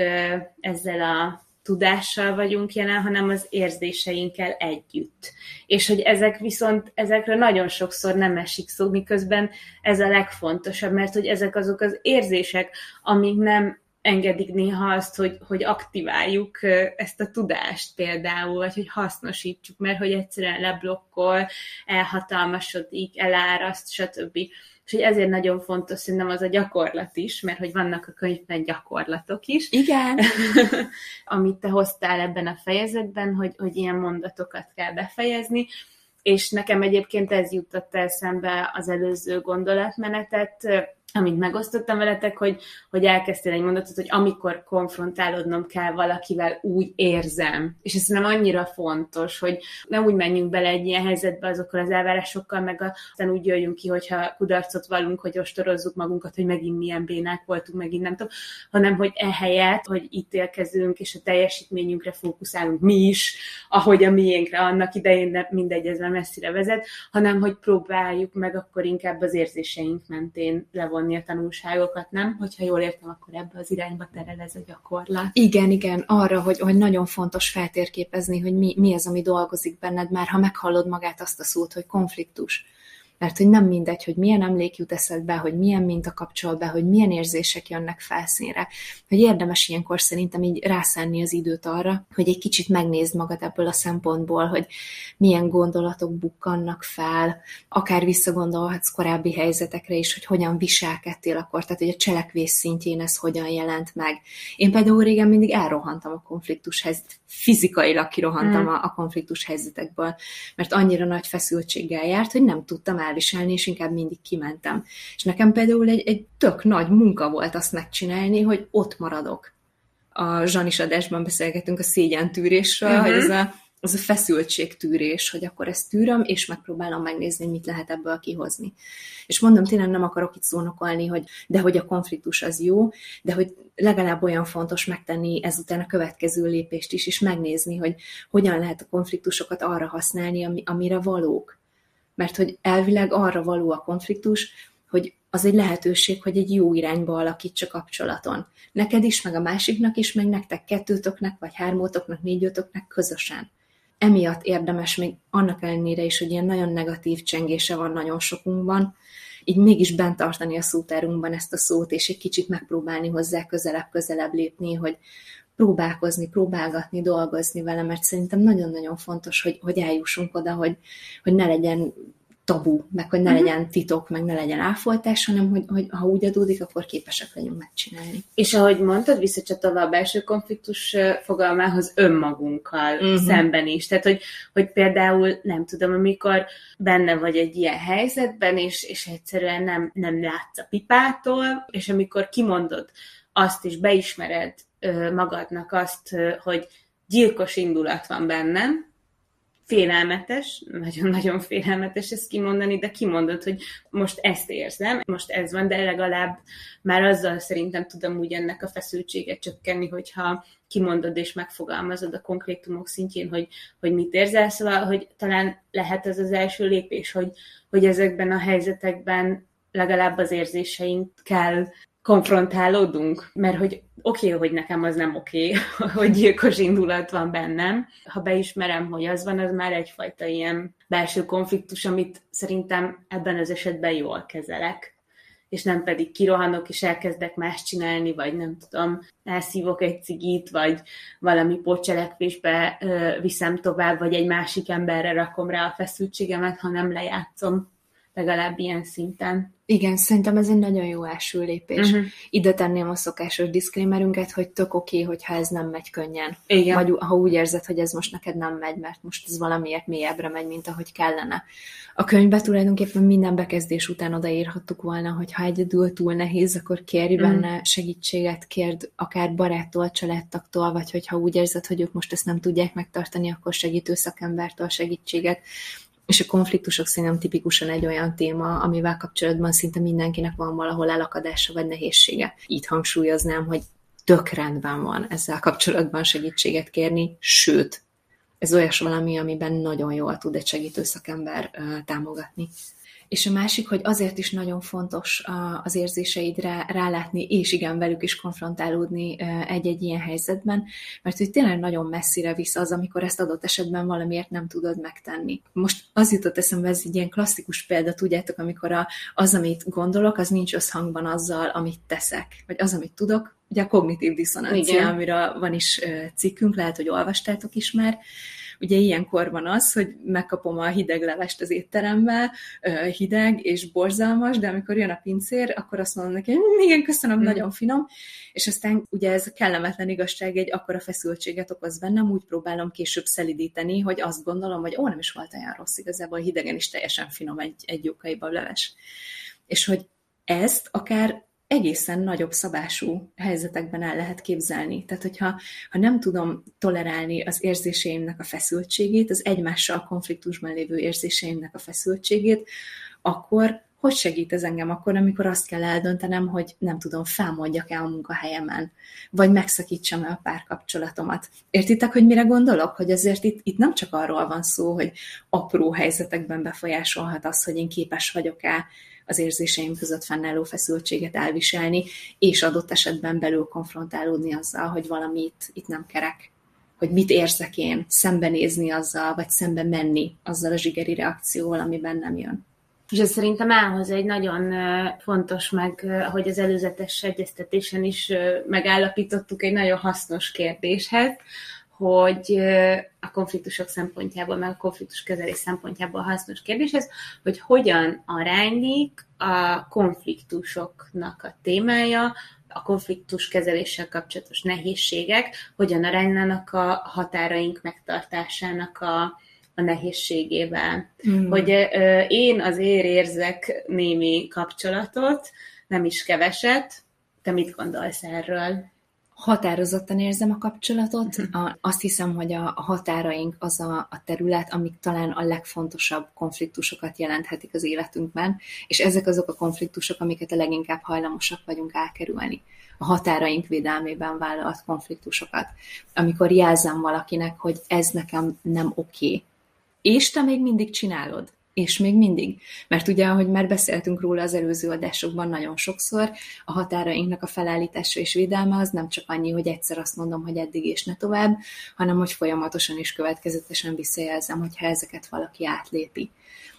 ezzel a tudással vagyunk jelen, hanem az érzéseinkkel együtt. És hogy ezek viszont, ezekről nagyon sokszor nem esik szó, miközben ez a legfontosabb, mert hogy ezek azok az érzések, amik nem engedik néha azt, hogy, hogy aktiváljuk ezt a tudást például, vagy hogy hasznosítsuk, mert hogy egyszerűen leblokkol, elhatalmasodik, eláraszt, stb. És hogy ezért nagyon fontos szerintem az a gyakorlat is, mert hogy vannak a könyvben gyakorlatok is. Igen. amit te hoztál ebben a fejezetben, hogy, hogy ilyen mondatokat kell befejezni, és nekem egyébként ez jutott eszembe az előző gondolatmenetet, amit megosztottam veletek, hogy, hogy elkezdtél egy mondatot, hogy amikor konfrontálódnom kell valakivel, úgy érzem. És ez nem annyira fontos, hogy nem úgy menjünk bele egy ilyen helyzetbe azokkal az elvárásokkal, meg aztán úgy jöjjünk ki, hogyha kudarcot vallunk, hogy ostorozzuk magunkat, hogy megint milyen bénák voltunk, megint nem tudom, hanem hogy ehelyett, hogy ítélkezünk, és a teljesítményünkre fókuszálunk mi is, ahogy a miénkre annak idején, de mindegy, ez messzire vezet, hanem hogy próbáljuk meg akkor inkább az érzéseink mentén levonni levonni a tanulságokat, nem? Hogyha jól értem, akkor ebbe az irányba terel ez a gyakorlat. Igen, igen, arra, hogy, hogy nagyon fontos feltérképezni, hogy mi, mi az, ami dolgozik benned, már ha meghallod magát azt a szót, hogy konfliktus mert hogy nem mindegy, hogy milyen emlék jut eszedbe, hogy milyen minta kapcsol be, hogy milyen érzések jönnek felszínre, hogy érdemes ilyenkor szerintem így rászenni az időt arra, hogy egy kicsit megnézd magad ebből a szempontból, hogy milyen gondolatok bukkannak fel, akár visszagondolhatsz korábbi helyzetekre is, hogy hogyan viselkedtél akkor, tehát hogy a cselekvés szintjén ez hogyan jelent meg. Én például régen mindig elrohantam a konfliktus helyzet, fizikailag kirohantam mm. a, a konfliktus helyzetekből, mert annyira nagy feszültséggel járt, hogy nem tudtam el elviselni, és inkább mindig kimentem. És nekem például egy, egy tök nagy munka volt azt megcsinálni, hogy ott maradok. A Zsanis adásban beszélgetünk a szégyentűrésről, uh-huh. hogy ez a, az a feszültségtűrés, hogy akkor ezt tűröm, és megpróbálom megnézni, mit lehet ebből kihozni. És mondom, tényleg nem akarok itt szónokolni, hogy de hogy a konfliktus az jó, de hogy legalább olyan fontos megtenni ezután a következő lépést is, és megnézni, hogy hogyan lehet a konfliktusokat arra használni, ami, amire valók mert hogy elvileg arra való a konfliktus, hogy az egy lehetőség, hogy egy jó irányba alakíts a kapcsolaton. Neked is, meg a másiknak is, meg nektek kettőtöknek, vagy hármótoknak, négyötöknek közösen. Emiatt érdemes még annak ellenére is, hogy ilyen nagyon negatív csengése van nagyon sokunkban, így mégis bent tartani a szótárunkban ezt a szót, és egy kicsit megpróbálni hozzá közelebb-közelebb lépni, hogy próbálkozni, próbálgatni, dolgozni vele, mert szerintem nagyon-nagyon fontos, hogy, hogy eljussunk oda, hogy, hogy ne legyen tabu, meg hogy ne uh-huh. legyen titok, meg ne legyen áfoltás, hanem hogy, hogy ha úgy adódik, akkor képesek legyünk megcsinálni. És ahogy mondtad, visszacsatolva a belső konfliktus fogalmához önmagunkkal uh-huh. szemben is. Tehát, hogy, hogy például, nem tudom, amikor benne vagy egy ilyen helyzetben, és, és egyszerűen nem, nem látsz a pipától, és amikor kimondod azt, és beismered magadnak azt, hogy gyilkos indulat van bennem, félelmetes, nagyon-nagyon félelmetes ezt kimondani, de kimondod, hogy most ezt érzem, most ez van, de legalább már azzal szerintem tudom úgy ennek a feszültséget csökkenni, hogyha kimondod és megfogalmazod a konkrétumok szintjén, hogy, hogy mit érzel, szóval, hogy talán lehet ez az első lépés, hogy, hogy ezekben a helyzetekben legalább az érzéseinkkel konfrontálódunk, mert hogy oké, okay, hogy nekem az nem oké, okay, hogy gyilkos indulat van bennem. Ha beismerem, hogy az van, az már egyfajta ilyen belső konfliktus, amit szerintem ebben az esetben jól kezelek és nem pedig kirohanok, és elkezdek más csinálni, vagy nem tudom, elszívok egy cigit, vagy valami pótcselekvésbe ö, viszem tovább, vagy egy másik emberre rakom rá a feszültségemet, hanem lejátszom legalább ilyen szinten. Igen, szerintem ez egy nagyon jó első lépés. Uh-huh. Ide tenném a szokásos diszklémerünket, hogy tök oké, okay, hogyha ez nem megy könnyen. Igen. Vagy ha úgy érzed, hogy ez most neked nem megy, mert most ez valamiért mélyebbre megy, mint ahogy kellene. A könyvbe tulajdonképpen minden bekezdés után odaírhattuk volna, hogy ha egyedül túl nehéz, akkor kérj uh-huh. benne segítséget, kérd akár baráttól, családtaktól, vagy hogyha úgy érzed, hogy ők most ezt nem tudják megtartani, akkor segítő szakembertől segítséget és a konfliktusok szerintem tipikusan egy olyan téma, amivel kapcsolatban szinte mindenkinek van valahol elakadása vagy nehézsége. Itt hangsúlyoznám, hogy tök rendben van ezzel kapcsolatban segítséget kérni, sőt, ez olyas valami, amiben nagyon jól tud egy segítő szakember támogatni. És a másik, hogy azért is nagyon fontos az érzéseidre rálátni, és igen, velük is konfrontálódni egy-egy ilyen helyzetben, mert hogy tényleg nagyon messzire visz az, amikor ezt adott esetben valamiért nem tudod megtenni. Most az jutott eszembe, ez egy ilyen klasszikus példa, tudjátok, amikor a, az, amit gondolok, az nincs összhangban azzal, amit teszek, vagy az, amit tudok, ugye a kognitív diszonancia, Igen. amiről van is cikkünk, lehet, hogy olvastátok is már, Ugye ilyenkor van az, hogy megkapom a hideg levest az étterembe, hideg és borzalmas, de amikor jön a pincér, akkor azt mondom neki, hm, igen, köszönöm, mm. nagyon finom, és aztán ugye ez a kellemetlen igazság egy akkora feszültséget okoz bennem, úgy próbálom később szelidíteni, hogy azt gondolom, hogy ó, nem is volt olyan rossz, igazából hidegen is teljesen finom egy, egy jókaiba leves. És hogy ezt akár egészen nagyobb szabású helyzetekben el lehet képzelni. Tehát, hogyha ha nem tudom tolerálni az érzéseimnek a feszültségét, az egymással konfliktusban lévő érzéseimnek a feszültségét, akkor hogy segít ez engem akkor, amikor azt kell eldöntenem, hogy nem tudom, felmondjak el a munkahelyemen, vagy megszakítsam el a párkapcsolatomat. Értitek, hogy mire gondolok? Hogy azért itt, itt nem csak arról van szó, hogy apró helyzetekben befolyásolhat az, hogy én képes vagyok-e az érzéseim között fennálló feszültséget elviselni, és adott esetben belül konfrontálódni azzal, hogy valami itt, nem kerek hogy mit érzek én, szembenézni azzal, vagy szembe menni azzal a zsigeri reakcióval, ami bennem jön. És ez szerintem elhoz egy nagyon fontos, meg hogy az előzetes egyeztetésen is megállapítottuk egy nagyon hasznos kérdéshez, hogy a konfliktusok szempontjából, meg a konfliktus kezelés szempontjából hasznos kérdés ez, hogy hogyan aránylik a konfliktusoknak a témája, a konfliktus kezeléssel kapcsolatos nehézségek, hogyan aránylanak a határaink megtartásának a, a nehézségével. Mm. Hogy ö, én azért érzek némi kapcsolatot, nem is keveset. Te mit gondolsz erről? Határozottan érzem a kapcsolatot. Mhm. A, azt hiszem, hogy a, a határaink az a, a terület, amik talán a legfontosabb konfliktusokat jelenthetik az életünkben, és ezek azok a konfliktusok, amiket a leginkább hajlamosak vagyunk elkerülni. A határaink védelmében vállalt konfliktusokat. Amikor jelzem valakinek, hogy ez nekem nem oké, okay, és te még mindig csinálod és még mindig. Mert ugye, ahogy már beszéltünk róla az előző adásokban nagyon sokszor, a határainknak a felállítása és védelme az nem csak annyi, hogy egyszer azt mondom, hogy eddig és ne tovább, hanem hogy folyamatosan és következetesen visszajelzem, hogyha ezeket valaki átlépi.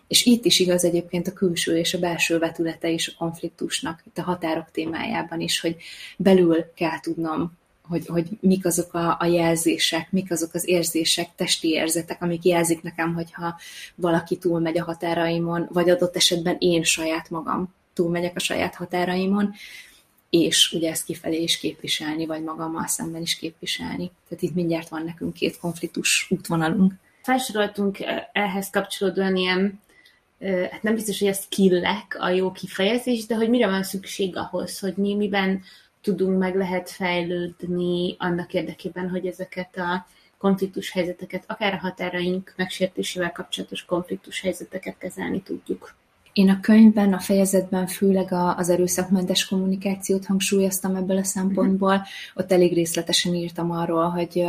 És itt is igaz egyébként a külső és a belső vetülete is a konfliktusnak, itt a határok témájában is, hogy belül kell tudnom hogy, hogy mik azok a, a jelzések, mik azok az érzések, testi érzetek, amik jelzik nekem, hogyha valaki túlmegy a határaimon, vagy adott esetben én saját magam túlmegyek a saját határaimon, és ugye ezt kifelé is képviselni, vagy magammal szemben is képviselni. Tehát itt mindjárt van nekünk két konfliktus útvonalunk. Felsoroltunk ehhez kapcsolódóan ilyen, hát nem biztos, hogy a skillek a jó kifejezés, de hogy mire van szükség ahhoz, hogy mi miben tudunk, meg lehet fejlődni annak érdekében, hogy ezeket a konfliktus helyzeteket, akár a határaink megsértésével kapcsolatos konfliktus helyzeteket kezelni tudjuk. Én a könyvben, a fejezetben főleg az erőszakmentes kommunikációt hangsúlyoztam ebből a szempontból. Ott elég részletesen írtam arról, hogy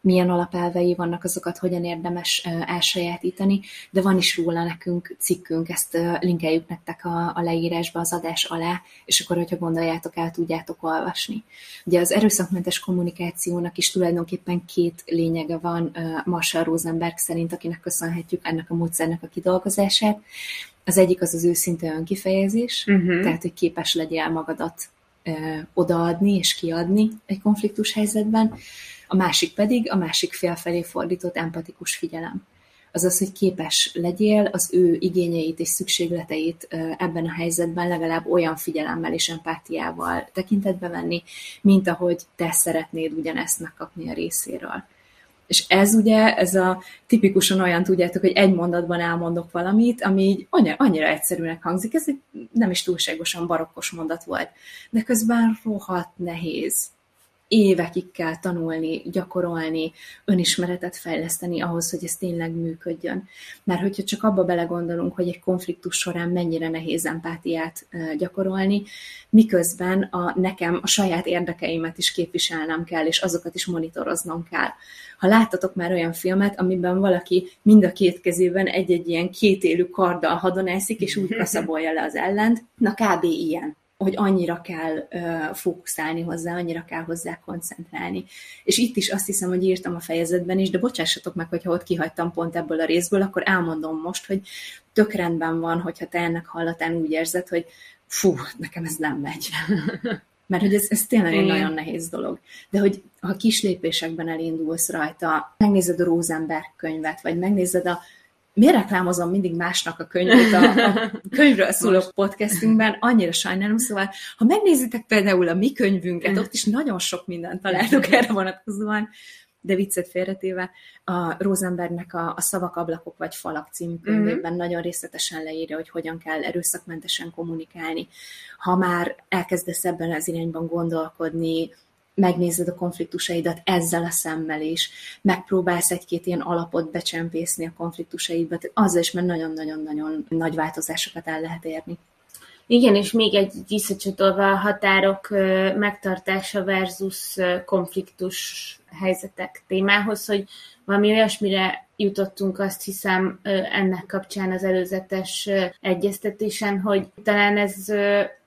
milyen alapelvei vannak, azokat hogyan érdemes elsajátítani, de van is róla nekünk cikkünk, ezt linkeljük nektek a, a leírásba az adás alá, és akkor, hogyha gondoljátok, el tudjátok olvasni. Ugye az erőszakmentes kommunikációnak is tulajdonképpen két lényege van Marshall Rosenberg szerint, akinek köszönhetjük ennek a módszernek a kidolgozását. Az egyik az az őszinte önkifejezés, uh-huh. tehát, hogy képes legyél magadat odaadni és kiadni egy konfliktus helyzetben a másik pedig a másik fél felé fordított empatikus figyelem. az az, hogy képes legyél az ő igényeit és szükségleteit ebben a helyzetben legalább olyan figyelemmel és empátiával tekintetbe venni, mint ahogy te szeretnéd ugyanezt megkapni a részéről. És ez ugye, ez a tipikusan olyan, tudjátok, hogy egy mondatban elmondok valamit, ami így annyira egyszerűnek hangzik, ez egy nem is túlságosan barokkos mondat volt, de közben rohadt nehéz évekig kell tanulni, gyakorolni, önismeretet fejleszteni ahhoz, hogy ez tényleg működjön. Mert hogyha csak abba belegondolunk, hogy egy konfliktus során mennyire nehéz empátiát gyakorolni, miközben a nekem a saját érdekeimet is képviselnem kell, és azokat is monitoroznom kell. Ha láttatok már olyan filmet, amiben valaki mind a két kezében egy-egy ilyen kétélű karddal hadonászik, és úgy kaszabolja le az ellent, na kb. ilyen hogy annyira kell uh, fókuszálni hozzá, annyira kell hozzá koncentrálni. És itt is azt hiszem, hogy írtam a fejezetben is, de bocsássatok meg, hogyha ott kihagytam pont ebből a részből, akkor elmondom most, hogy tök rendben van, hogyha te ennek hallatán úgy érzed, hogy fú, nekem ez nem megy. Mert hogy ez, ez tényleg egy nagyon nehéz dolog. De hogy ha kis lépésekben elindulsz rajta, megnézed a Rosenberg könyvet, vagy megnézed a miért reklámozom mindig másnak a könyvét a, a könyvről szóló podcastünkben, annyira sajnálom, szóval ha megnézitek például a mi könyvünket, ott is nagyon sok mindent találtok erre vonatkozóan, de viccet félretéve, a Rosenbergnek a, a Szavak, ablakok vagy falak című könyvében mm-hmm. nagyon részletesen leírja, hogy hogyan kell erőszakmentesen kommunikálni. Ha már elkezdesz ebben az irányban gondolkodni, megnézed a konfliktusaidat ezzel a szemmel is, megpróbálsz egy-két ilyen alapot becsempészni a konfliktusaidba, azzal is, mert nagyon-nagyon-nagyon nagy változásokat el lehet érni. Igen, és még egy visszacsatolva a határok megtartása versus konfliktus helyzetek témához, hogy valami olyasmire jutottunk azt hiszem ennek kapcsán az előzetes egyeztetésen, hogy talán ez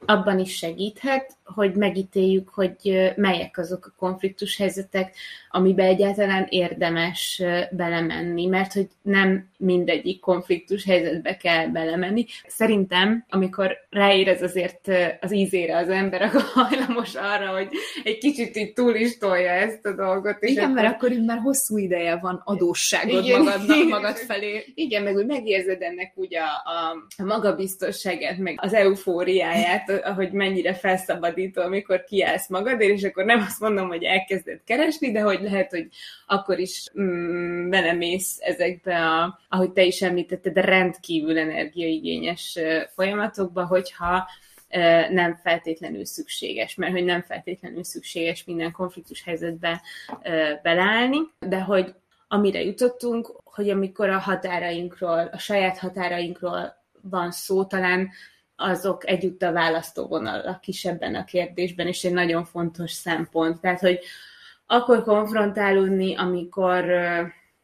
abban is segíthet, hogy megítéljük, hogy melyek azok a konfliktus helyzetek, amiben egyáltalán érdemes belemenni, mert hogy nem mindegyik konfliktus helyzetbe kell belemenni. Szerintem, amikor ráérez azért az ízére az ember, akkor hajlamos arra, hogy egy kicsit így túl is tolja ezt a dolgot. És Igen, akkor... mert akkor így már hosszú ideje van adósságod Igen, magadnak, magad felé. Igen, meg úgy megérzed ennek úgy a, a, a magabiztosságát, meg az eufóriáját, hogy mennyire felszabadító, amikor kiállsz magadért, és akkor nem azt mondom, hogy elkezded keresni, de hogy lehet, hogy akkor is mm, belemész ezekbe a, ahogy te is említetted, rendkívül energiaigényes folyamatokba, hogyha nem feltétlenül szükséges, mert hogy nem feltétlenül szükséges minden konfliktus helyzetbe beleállni, de hogy amire jutottunk, hogy amikor a határainkról, a saját határainkról van szó, talán azok együtt a választóvonalak is ebben a kérdésben, és egy nagyon fontos szempont. Tehát, hogy akkor konfrontálódni, amikor,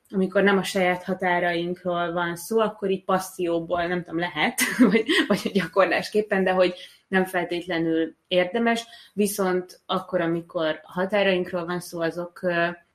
amikor nem a saját határainkról van szó, akkor így passzióból, nem tudom, lehet, vagy, vagy gyakorlásképpen, de hogy nem feltétlenül érdemes, viszont akkor, amikor a határainkról van szó, azok,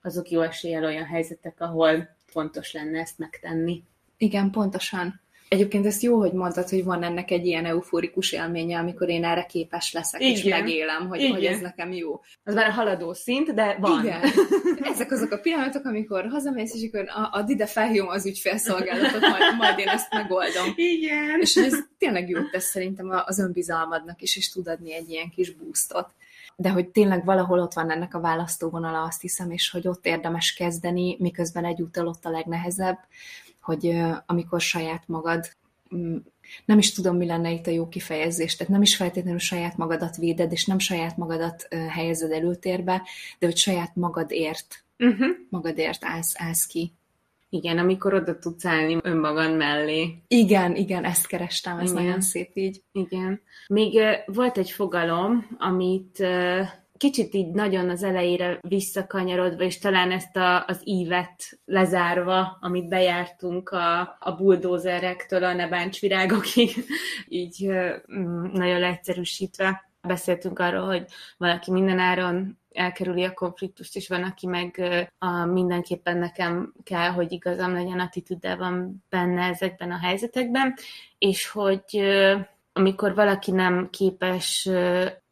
azok jó eséllyel olyan helyzetek, ahol fontos lenne ezt megtenni. Igen, pontosan. Egyébként ezt jó, hogy mondtad, hogy van ennek egy ilyen euforikus élménye, amikor én erre képes leszek, Igen. és megélem, hogy, hogy ez nekem jó. Az már a haladó szint, de van. Igen. Ezek azok a pillanatok, amikor hazamész, és akkor a, ide felhívom az ügyfélszolgálatot, majd, majd én ezt megoldom. Igen. És ez tényleg jót tesz szerintem az önbizalmadnak is, és tud adni egy ilyen kis boostot de hogy tényleg valahol ott van ennek a választóvonala, azt hiszem, és hogy ott érdemes kezdeni, miközben egyúttal ott a legnehezebb, hogy amikor saját magad mm, nem is tudom, mi lenne itt a jó kifejezés, tehát nem is feltétlenül saját magadat véded, és nem saját magadat helyezed előtérbe, de hogy saját magadért, uh-huh. magadért állsz, állsz ki. Igen, amikor oda tudsz állni önmagad mellé. Igen, igen, ezt kerestem, ez igen. nagyon szép így. Igen. Még uh, volt egy fogalom, amit uh, kicsit így nagyon az elejére visszakanyarodva, és talán ezt a, az ívet lezárva, amit bejártunk a, a buldózerektől a nebáncsvirágokig, így mm, nagyon leegyszerűsítve beszéltünk arról, hogy valaki mindenáron elkerüli a konfliktust, és van, aki meg a, mindenképpen nekem kell, hogy igazam legyen, attitűddel van benne ezekben a helyzetekben, és hogy amikor valaki nem képes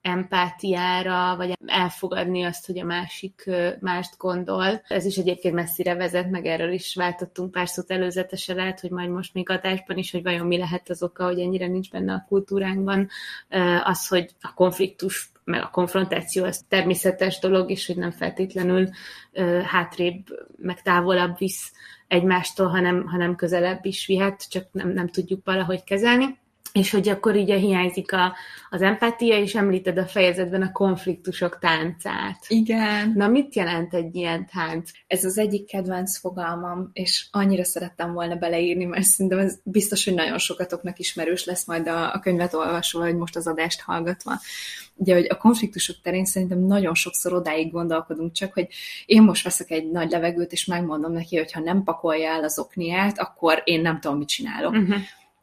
empátiára, vagy elfogadni azt, hogy a másik mást gondol. Ez is egyébként messzire vezet, meg erről is váltottunk pár szót előzetesen lehet, hogy majd most még adásban is, hogy vajon mi lehet az oka, hogy ennyire nincs benne a kultúránkban, az, hogy a konfliktus meg a konfrontáció az természetes dolog, és hogy nem feltétlenül hátrébb, meg távolabb visz egymástól, hanem, hanem közelebb is vihet, csak nem, nem tudjuk valahogy kezelni és hogy akkor ugye hiányzik a, az empátia, és említed a fejezetben a konfliktusok táncát. Igen. Na, mit jelent egy ilyen tánc? Ez az egyik kedvenc fogalmam, és annyira szerettem volna beleírni, mert szerintem ez biztos, hogy nagyon sokatoknak ismerős lesz majd a, a könyvet olvasva, vagy most az adást hallgatva. Ugye, hogy a konfliktusok terén szerintem nagyon sokszor odáig gondolkodunk, csak hogy én most veszek egy nagy levegőt, és megmondom neki, hogy ha nem pakolja el az okniát, akkor én nem tudom, mit csinálok. Uh-huh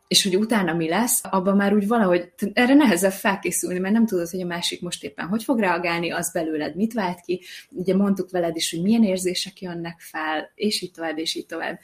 és hogy utána mi lesz, abban már úgy valahogy, erre nehezebb felkészülni, mert nem tudod, hogy a másik most éppen hogy fog reagálni, az belőled mit vált ki. Ugye mondtuk veled is, hogy milyen érzések jönnek fel, és így tovább, és így tovább.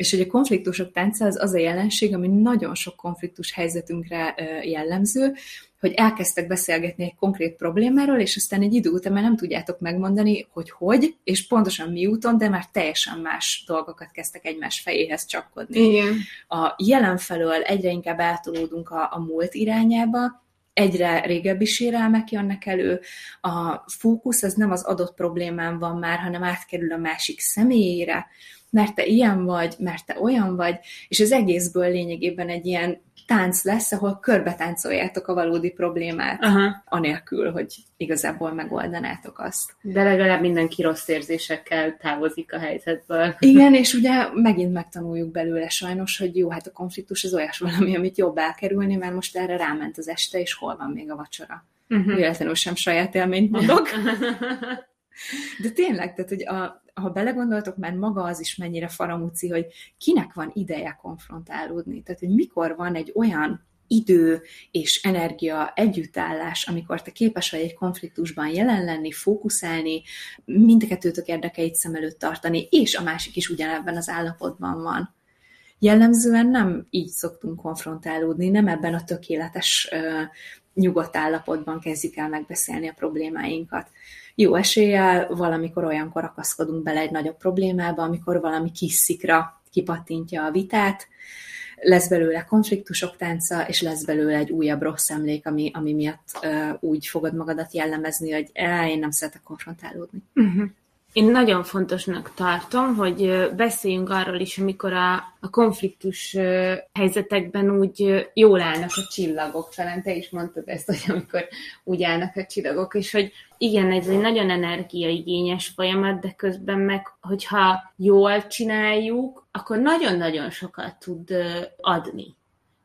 És hogy a konfliktusok tánca az az a jelenség, ami nagyon sok konfliktus helyzetünkre jellemző, hogy elkezdtek beszélgetni egy konkrét problémáról, és aztán egy idő után már nem tudjátok megmondani, hogy hogy, és pontosan mi úton, de már teljesen más dolgokat kezdtek egymás fejéhez csapkodni. Igen. A jelen felől egyre inkább átolódunk a, a múlt irányába, egyre régebbi sérelmek jönnek elő, a fókusz az nem az adott problémán van már, hanem átkerül a másik személyére, mert te ilyen vagy, mert te olyan vagy, és az egészből lényegében egy ilyen tánc lesz, ahol körbe táncoljátok a valódi problémát, Aha. anélkül, hogy igazából megoldanátok azt. De legalább mindenki rossz érzésekkel távozik a helyzetből. Igen, és ugye megint megtanuljuk belőle sajnos, hogy jó, hát a konfliktus az olyas valami, amit jobb elkerülni, mert most erre ráment az este, és hol van még a vacsora. Uh-huh. Véletlenül sem saját élményt mondok. De tényleg, tehát, hogy a, ha belegondoltok, már maga az is mennyire faramúci, hogy kinek van ideje konfrontálódni. Tehát, hogy mikor van egy olyan idő és energia együttállás, amikor te képes vagy egy konfliktusban jelen lenni, fókuszálni, mindkettőtök érdekeit szem előtt tartani, és a másik is ugyanebben az állapotban van. Jellemzően nem így szoktunk konfrontálódni, nem ebben a tökéletes, nyugodt állapotban kezdjük el megbeszélni a problémáinkat jó eséllyel valamikor olyankor akaszkodunk bele egy nagyobb problémába, amikor valami kis szikra kipattintja a vitát, lesz belőle konfliktusok tánca, és lesz belőle egy újabb rossz emlék, ami, ami miatt uh, úgy fogod magadat jellemezni, hogy én nem szeretek konfrontálódni. Uh-huh. Én nagyon fontosnak tartom, hogy beszéljünk arról is, amikor a, a konfliktus helyzetekben úgy jól állnak a csillagok. Talán te is mondtad ezt, hogy amikor úgy állnak a csillagok, és hogy igen, ez egy nagyon energiaigényes folyamat, de közben meg, hogyha jól csináljuk, akkor nagyon-nagyon sokat tud adni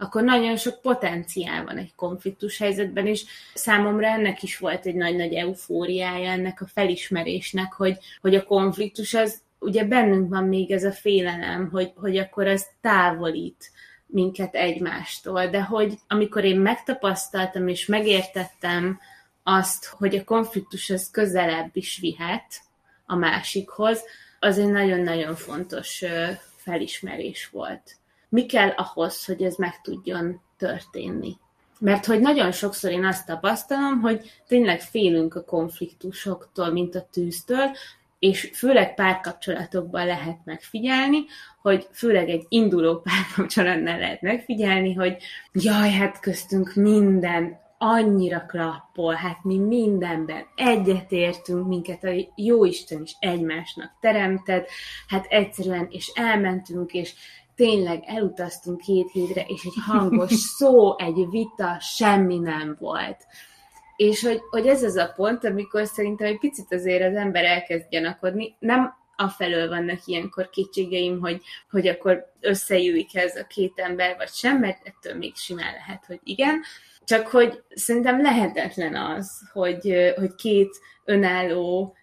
akkor nagyon sok potenciál van egy konfliktus helyzetben, és számomra ennek is volt egy nagy-nagy eufóriája, ennek a felismerésnek, hogy, hogy a konfliktus az, ugye bennünk van még ez a félelem, hogy, hogy akkor ez távolít minket egymástól, de hogy amikor én megtapasztaltam és megértettem azt, hogy a konfliktus az közelebb is vihet a másikhoz, az egy nagyon-nagyon fontos felismerés volt mi kell ahhoz, hogy ez meg tudjon történni. Mert hogy nagyon sokszor én azt tapasztalom, hogy tényleg félünk a konfliktusoktól, mint a tűztől, és főleg párkapcsolatokban lehet megfigyelni, hogy főleg egy induló párkapcsolatnál lehet megfigyelni, hogy jaj, hát köztünk minden annyira klappol, hát mi mindenben egyetértünk, minket a Jóisten is egymásnak teremtett, hát egyszerűen, és elmentünk, és tényleg elutaztunk két hétre, és egy hangos szó, egy vita, semmi nem volt. És hogy, hogy ez az a pont, amikor szerintem egy picit azért az ember elkezd gyanakodni, nem afelől vannak ilyenkor kétségeim, hogy, hogy akkor összejöjjük ez a két ember, vagy sem, mert ettől még simán lehet, hogy igen, csak hogy szerintem lehetetlen az, hogy, hogy két önálló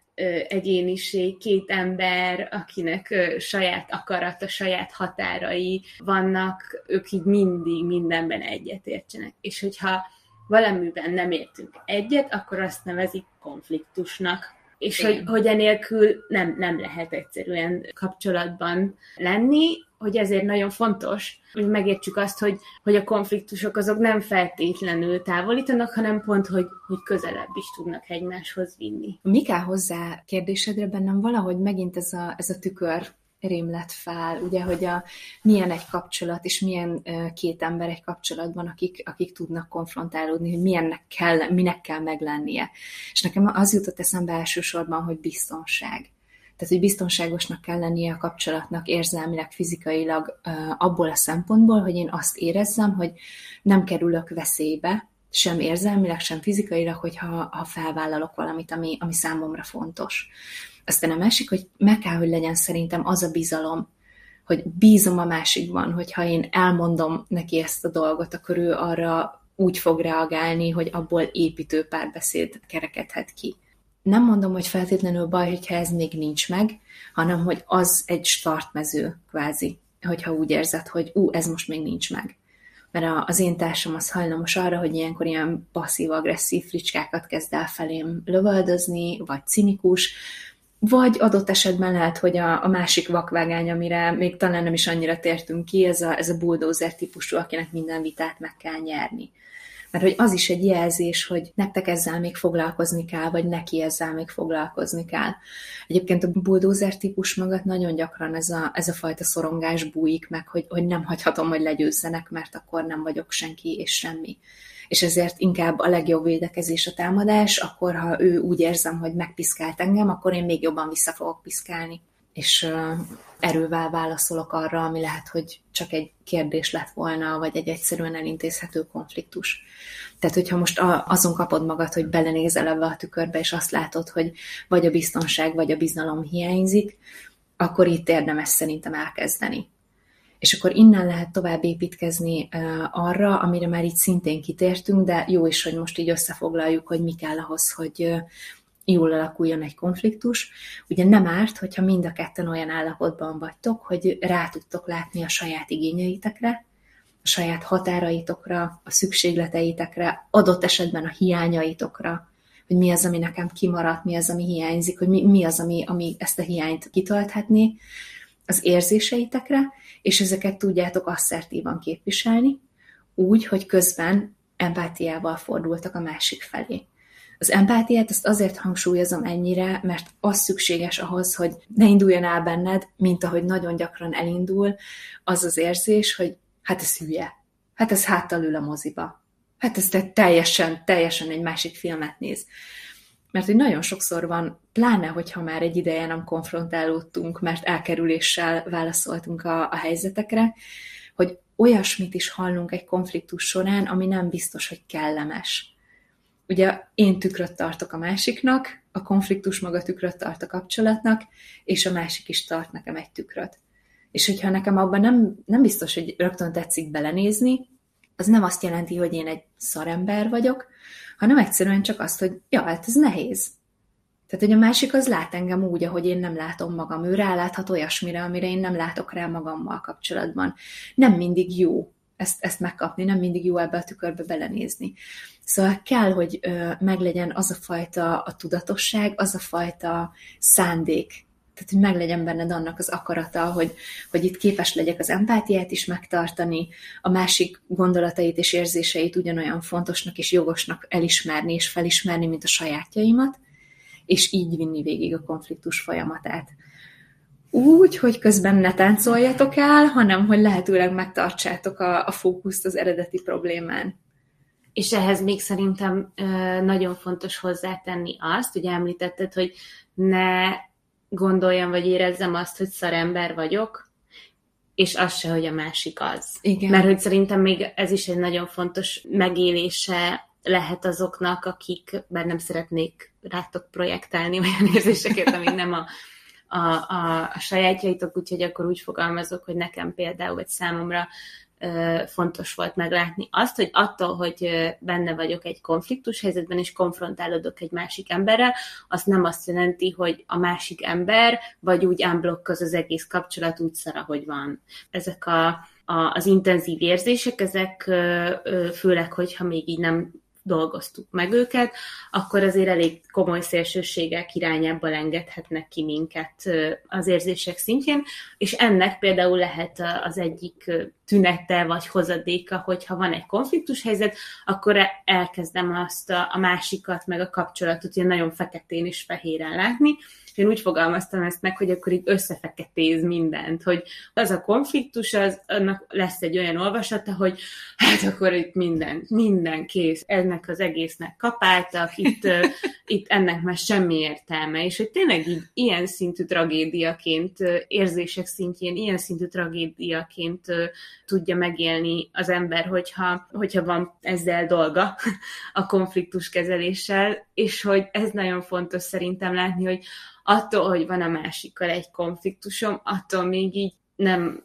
egyéniség, két ember, akinek saját akarata, saját határai vannak, ők így mindig mindenben egyetértsenek. És hogyha valamiben nem értünk egyet, akkor azt nevezik konfliktusnak. És hogy, hogy enélkül nem, nem lehet egyszerűen kapcsolatban lenni, hogy ezért nagyon fontos, hogy megértsük azt, hogy, hogy a konfliktusok azok nem feltétlenül távolítanak, hanem pont, hogy, hogy közelebb is tudnak egymáshoz vinni. Mi kell hozzá kérdésedre bennem valahogy megint ez a, ez a tükör rémlet fel, ugye, hogy a, milyen egy kapcsolat, és milyen két ember egy kapcsolatban, akik, akik tudnak konfrontálódni, hogy milyennek kell, minek kell meglennie. És nekem az jutott eszembe elsősorban, hogy biztonság. Tehát, hogy biztonságosnak kell lennie a kapcsolatnak érzelmileg, fizikailag abból a szempontból, hogy én azt érezzem, hogy nem kerülök veszélybe, sem érzelmileg, sem fizikailag, hogyha ha felvállalok valamit, ami, ami számomra fontos. Aztán a másik, hogy meg kell, hogy legyen szerintem az a bizalom, hogy bízom a másikban, hogyha én elmondom neki ezt a dolgot, akkor ő arra úgy fog reagálni, hogy abból építő párbeszéd kerekedhet ki. Nem mondom, hogy feltétlenül baj, hogyha ez még nincs meg, hanem hogy az egy startmező kvázi, hogyha úgy érzed, hogy ú, ez most még nincs meg. Mert az én társam az hajlamos arra, hogy ilyenkor ilyen passzív-agresszív fricskákat kezd el felém lövöldözni, vagy cinikus, vagy adott esetben lehet, hogy a, a másik vakvágány, amire még talán nem is annyira tértünk ki, ez a, ez a bulldozer típusú, akinek minden vitát meg kell nyerni. Mert hogy az is egy jelzés, hogy nektek ezzel még foglalkozni kell, vagy neki ezzel még foglalkozni kell. Egyébként a bulldozer típus magat nagyon gyakran ez a, ez a fajta szorongás bújik meg, hogy, hogy nem hagyhatom, hogy legyőzzenek, mert akkor nem vagyok senki és semmi és ezért inkább a legjobb védekezés a támadás, akkor ha ő úgy érzem, hogy megpiszkált engem, akkor én még jobban vissza fogok piszkálni. És erővel válaszolok arra, ami lehet, hogy csak egy kérdés lett volna, vagy egy egyszerűen elintézhető konfliktus. Tehát, hogyha most azon kapod magad, hogy belenézel ebbe a tükörbe, és azt látod, hogy vagy a biztonság, vagy a bizalom hiányzik, akkor itt érdemes szerintem elkezdeni és akkor innen lehet tovább építkezni arra, amire már itt szintén kitértünk, de jó is, hogy most így összefoglaljuk, hogy mi kell ahhoz, hogy jól alakuljon egy konfliktus. Ugye nem árt, hogyha mind a ketten olyan állapotban vagytok, hogy rá tudtok látni a saját igényeitekre, a saját határaitokra, a szükségleteitekre, adott esetben a hiányaitokra, hogy mi az, ami nekem kimaradt, mi az, ami hiányzik, hogy mi, mi az, ami, ami ezt a hiányt kitölthetné, az érzéseitekre, és ezeket tudjátok asszertívan képviselni, úgy, hogy közben empátiával fordultak a másik felé. Az empátiát azt azért hangsúlyozom ennyire, mert az szükséges ahhoz, hogy ne induljon el benned, mint ahogy nagyon gyakran elindul, az az érzés, hogy hát ez hülye, hát ez háttal ül a moziba, hát ez teljesen, teljesen egy másik filmet néz. Mert hogy nagyon sokszor van, pláne, hogyha már egy ideje nem konfrontálódtunk, mert elkerüléssel válaszoltunk a, a helyzetekre, hogy olyasmit is hallunk egy konfliktus során, ami nem biztos, hogy kellemes. Ugye én tükröt tartok a másiknak, a konfliktus maga tükröt tart a kapcsolatnak, és a másik is tart nekem egy tükröt. És hogyha nekem abban nem, nem biztos, hogy rögtön tetszik belenézni, az nem azt jelenti, hogy én egy szarember vagyok, hanem egyszerűen csak azt, hogy ja, hát ez nehéz. Tehát, hogy a másik az lát engem úgy, ahogy én nem látom magam. Ő ráláthat olyasmire, amire én nem látok rá magammal kapcsolatban. Nem mindig jó ezt, ezt megkapni, nem mindig jó ebbe a tükörbe belenézni. Szóval kell, hogy ö, meglegyen az a fajta a tudatosság, az a fajta szándék, tehát, hogy meglegyen benned annak az akarata, hogy, hogy itt képes legyek az empátiát is megtartani, a másik gondolatait és érzéseit ugyanolyan fontosnak és jogosnak elismerni és felismerni, mint a sajátjaimat, és így vinni végig a konfliktus folyamatát. Úgy, hogy közben ne táncoljatok el, hanem hogy lehetőleg megtartsátok a, a fókuszt az eredeti problémán. És ehhez még szerintem nagyon fontos hozzátenni azt, ugye említetted, hogy ne gondoljam, vagy érezzem azt, hogy szarember vagyok, és az se, hogy a másik az. Igen. Mert hogy szerintem még ez is egy nagyon fontos megélése lehet azoknak, akik bár nem szeretnék rátok projektálni olyan érzéseket, amik nem a, a, a, a sajátjaitok, úgyhogy akkor úgy fogalmazok, hogy nekem például, vagy számomra fontos volt meglátni azt, hogy attól, hogy benne vagyok egy konfliktus helyzetben, és konfrontálódok egy másik emberrel, azt nem azt jelenti, hogy a másik ember, vagy úgy unblock az az egész kapcsolat úgy szar, ahogy van. Ezek a, a, az intenzív érzések, ezek főleg, hogyha még így nem dolgoztuk meg őket, akkor azért elég komoly szélsőségek irányába engedhetnek ki minket az érzések szintjén, és ennek például lehet az egyik tünete vagy hozadéka, hogyha van egy konfliktus helyzet, akkor elkezdem azt a, a másikat, meg a kapcsolatot ilyen nagyon feketén és fehéren látni, és én úgy fogalmaztam ezt meg, hogy akkor így összefeketéz mindent, hogy az a konfliktus, az, annak lesz egy olyan olvasata, hogy hát akkor itt minden, minden kész, ennek az egésznek kapáltak, itt, itt ennek már semmi értelme, és hogy tényleg így ilyen szintű tragédiaként, érzések szintjén, ilyen szintű tragédiaként tudja megélni az ember, hogyha, hogyha van ezzel dolga a konfliktus kezeléssel, és hogy ez nagyon fontos szerintem látni, hogy attól, hogy van a másikkal egy konfliktusom, attól még így nem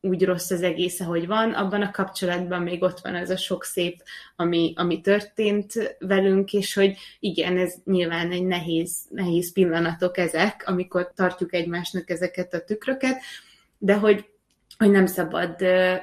úgy rossz az egész, ahogy van, abban a kapcsolatban még ott van az a sok szép, ami, ami történt velünk, és hogy igen, ez nyilván egy nehéz, nehéz pillanatok ezek, amikor tartjuk egymásnak ezeket a tükröket, de hogy, hogy nem szabad,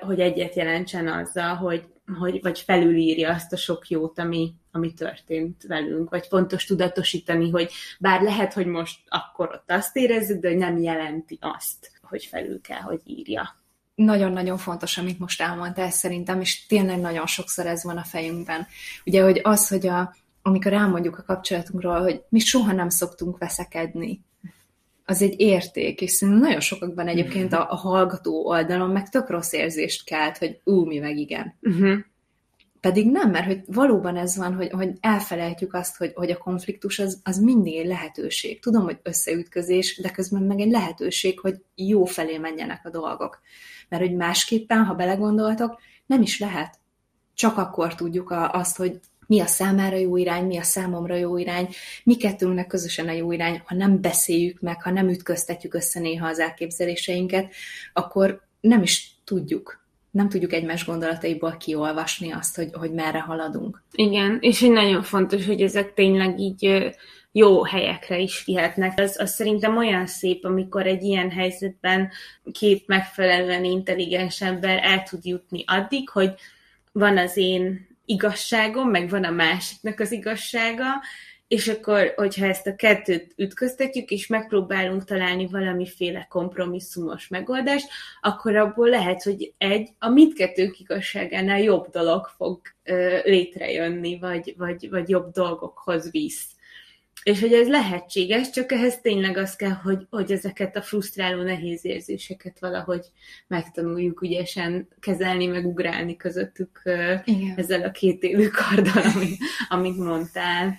hogy egyet jelentsen azzal, hogy hogy, vagy felülírja azt a sok jót, ami, ami történt velünk, vagy fontos tudatosítani, hogy bár lehet, hogy most akkor ott azt érezzük, de nem jelenti azt, hogy felül kell, hogy írja. Nagyon-nagyon fontos, amit most elmondtál szerintem, és tényleg nagyon sokszor ez van a fejünkben. Ugye, hogy az, hogy a, amikor elmondjuk a kapcsolatunkról, hogy mi soha nem szoktunk veszekedni, az egy érték, és szerintem nagyon sokakban egyébként a, a hallgató oldalon meg tök rossz érzést kelt, hogy ú, mi meg igen. Uh-huh. Pedig nem, mert hogy valóban ez van, hogy, hogy elfelejtjük azt, hogy, hogy a konfliktus az, az mindig egy lehetőség. Tudom, hogy összeütközés, de közben meg egy lehetőség, hogy jó felé menjenek a dolgok. Mert hogy másképpen, ha belegondoltok, nem is lehet. Csak akkor tudjuk a, azt, hogy mi a számára jó irány, mi a számomra jó irány, mi kettőnknek közösen a jó irány, ha nem beszéljük meg, ha nem ütköztetjük össze néha az elképzeléseinket, akkor nem is tudjuk nem tudjuk egymás gondolataiból kiolvasni azt, hogy, hogy merre haladunk. Igen, és egy nagyon fontos, hogy ezek tényleg így jó helyekre is vihetnek. Az, az szerintem olyan szép, amikor egy ilyen helyzetben két megfelelően intelligens ember el tud jutni addig, hogy van az én igazságom, meg van a másiknak az igazsága, és akkor, hogyha ezt a kettőt ütköztetjük, és megpróbálunk találni valamiféle kompromisszumos megoldást, akkor abból lehet, hogy egy a mindkettőnk igazságánál jobb dolog fog ö, létrejönni, vagy, vagy, vagy jobb dolgokhoz visz. És hogy ez lehetséges, csak ehhez tényleg az kell, hogy, hogy ezeket a frusztráló nehéz érzéseket valahogy megtanuljuk ügyesen kezelni, meg ugrálni közöttük Igen. ezzel a két élő karddal, amit, amit mondtál.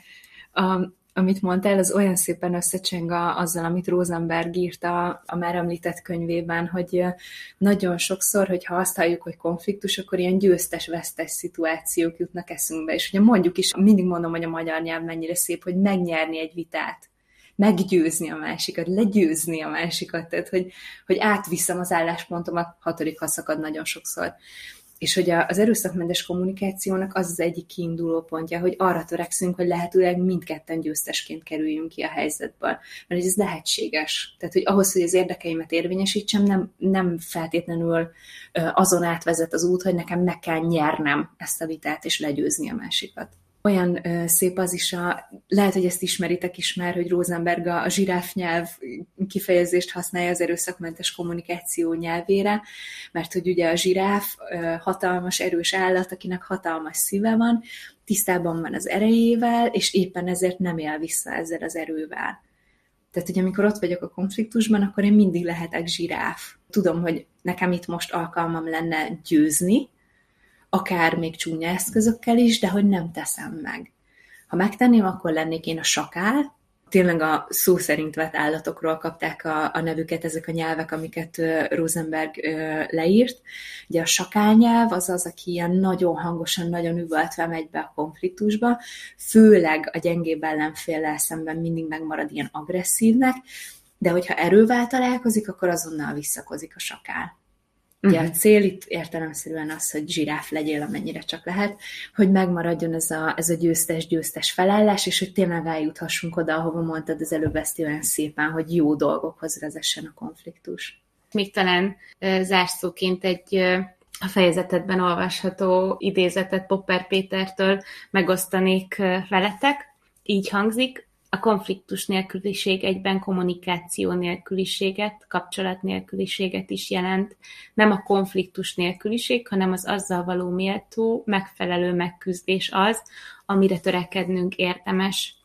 A, amit mondtál, az olyan szépen összecseng azzal, amit Rosenberg írta a már említett könyvében, hogy nagyon sokszor, hogyha azt halljuk, hogy konfliktus, akkor ilyen győztes-vesztes szituációk jutnak eszünkbe. És ugye mondjuk is, mindig mondom, hogy a magyar nyelv mennyire szép, hogy megnyerni egy vitát meggyőzni a másikat, legyőzni a másikat, tehát hogy, hogy átviszem az álláspontomat, hatodik szakad nagyon sokszor. És hogy az erőszakmentes kommunikációnak az az egyik kiinduló pontja, hogy arra törekszünk, hogy lehetőleg mindketten győztesként kerüljünk ki a helyzetből. Mert ez lehetséges. Tehát, hogy ahhoz, hogy az érdekeimet érvényesítsem, nem, nem feltétlenül azon átvezet az út, hogy nekem meg kell nyernem ezt a vitát, és legyőzni a másikat olyan ö, szép az is, a, lehet, hogy ezt ismeritek is már, hogy Rosenberg a, a zsiráfnyelv kifejezést használja az erőszakmentes kommunikáció nyelvére, mert hogy ugye a zsiráf ö, hatalmas, erős állat, akinek hatalmas szíve van, tisztában van az erejével, és éppen ezért nem él vissza ezzel az erővel. Tehát, hogy amikor ott vagyok a konfliktusban, akkor én mindig lehetek zsiráf. Tudom, hogy nekem itt most alkalmam lenne győzni, akár még csúnya eszközökkel is, de hogy nem teszem meg. Ha megtenném, akkor lennék én a sakál, tényleg a szó szerint vett állatokról kapták a, a nevüket ezek a nyelvek, amiket Rosenberg leírt. Ugye a sakálnyelv az az, aki ilyen nagyon hangosan, nagyon üvöltve megy be a konfliktusba, főleg a gyengébb ellenféllel szemben mindig megmarad ilyen agresszívnek, de hogyha erővel találkozik, akkor azonnal visszakozik a sakál. Ugye a cél itt értelemszerűen az, hogy zsiráf legyél, amennyire csak lehet, hogy megmaradjon ez a, ez a győztes-győztes felállás, és hogy tényleg eljuthassunk oda, ahova mondtad az előbb ezt olyan szépen, hogy jó dolgokhoz vezessen a konfliktus. Még talán zárszóként egy a fejezetedben olvasható idézetet Popper Pétertől megosztanék veletek. Így hangzik, a konfliktus nélküliség egyben kommunikáció nélküliséget, kapcsolat nélküliséget is jelent. Nem a konfliktus nélküliség, hanem az azzal való méltó, megfelelő megküzdés az, amire törekednünk érdemes.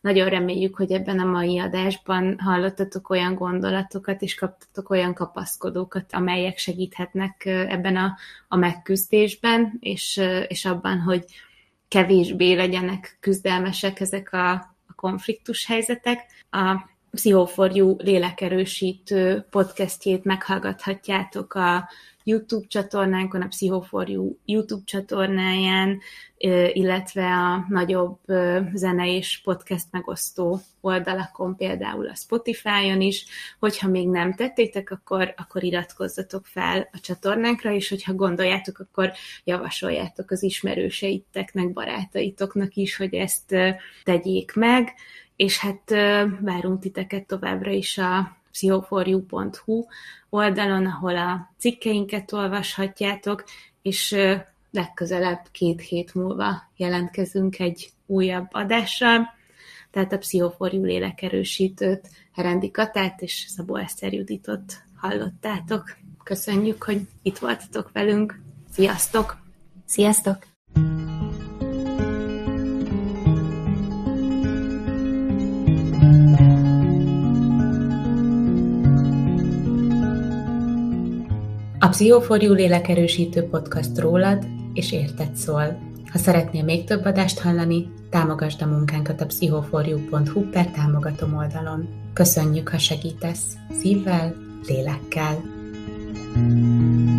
Nagyon reméljük, hogy ebben a mai adásban hallottatok olyan gondolatokat, és kaptatok olyan kapaszkodókat, amelyek segíthetnek ebben a, a megküzdésben, és, és abban, hogy kevésbé legyenek küzdelmesek ezek a, konfliktus helyzetek. A Pszichoforjú lélekerősítő podcastjét meghallgathatjátok a YouTube csatornánkon, a Pszichoforjú YouTube csatornáján, illetve a nagyobb zene és podcast megosztó oldalakon, például a Spotify-on is. Hogyha még nem tettétek, akkor, akkor iratkozzatok fel a csatornánkra, és hogyha gondoljátok, akkor javasoljátok az ismerőseiteknek, barátaitoknak is, hogy ezt tegyék meg, és hát várunk titeket továbbra is a pszichoforju.hu oldalon, ahol a cikkeinket olvashatjátok, és legközelebb két hét múlva jelentkezünk egy újabb adással, tehát a Pszichoforjú lélekerősítőt, Herendi Katát és Szabó Eszter Juditot hallottátok. Köszönjük, hogy itt voltatok velünk. Sziasztok! Sziasztok! A Pszichoforjú lélekerősítő podcast rólad és érted szól. Ha szeretnél még több adást hallani, támogasd a munkánkat a pszichoforjú.hu per támogatom oldalon. Köszönjük, ha segítesz szívvel, lélekkel. thank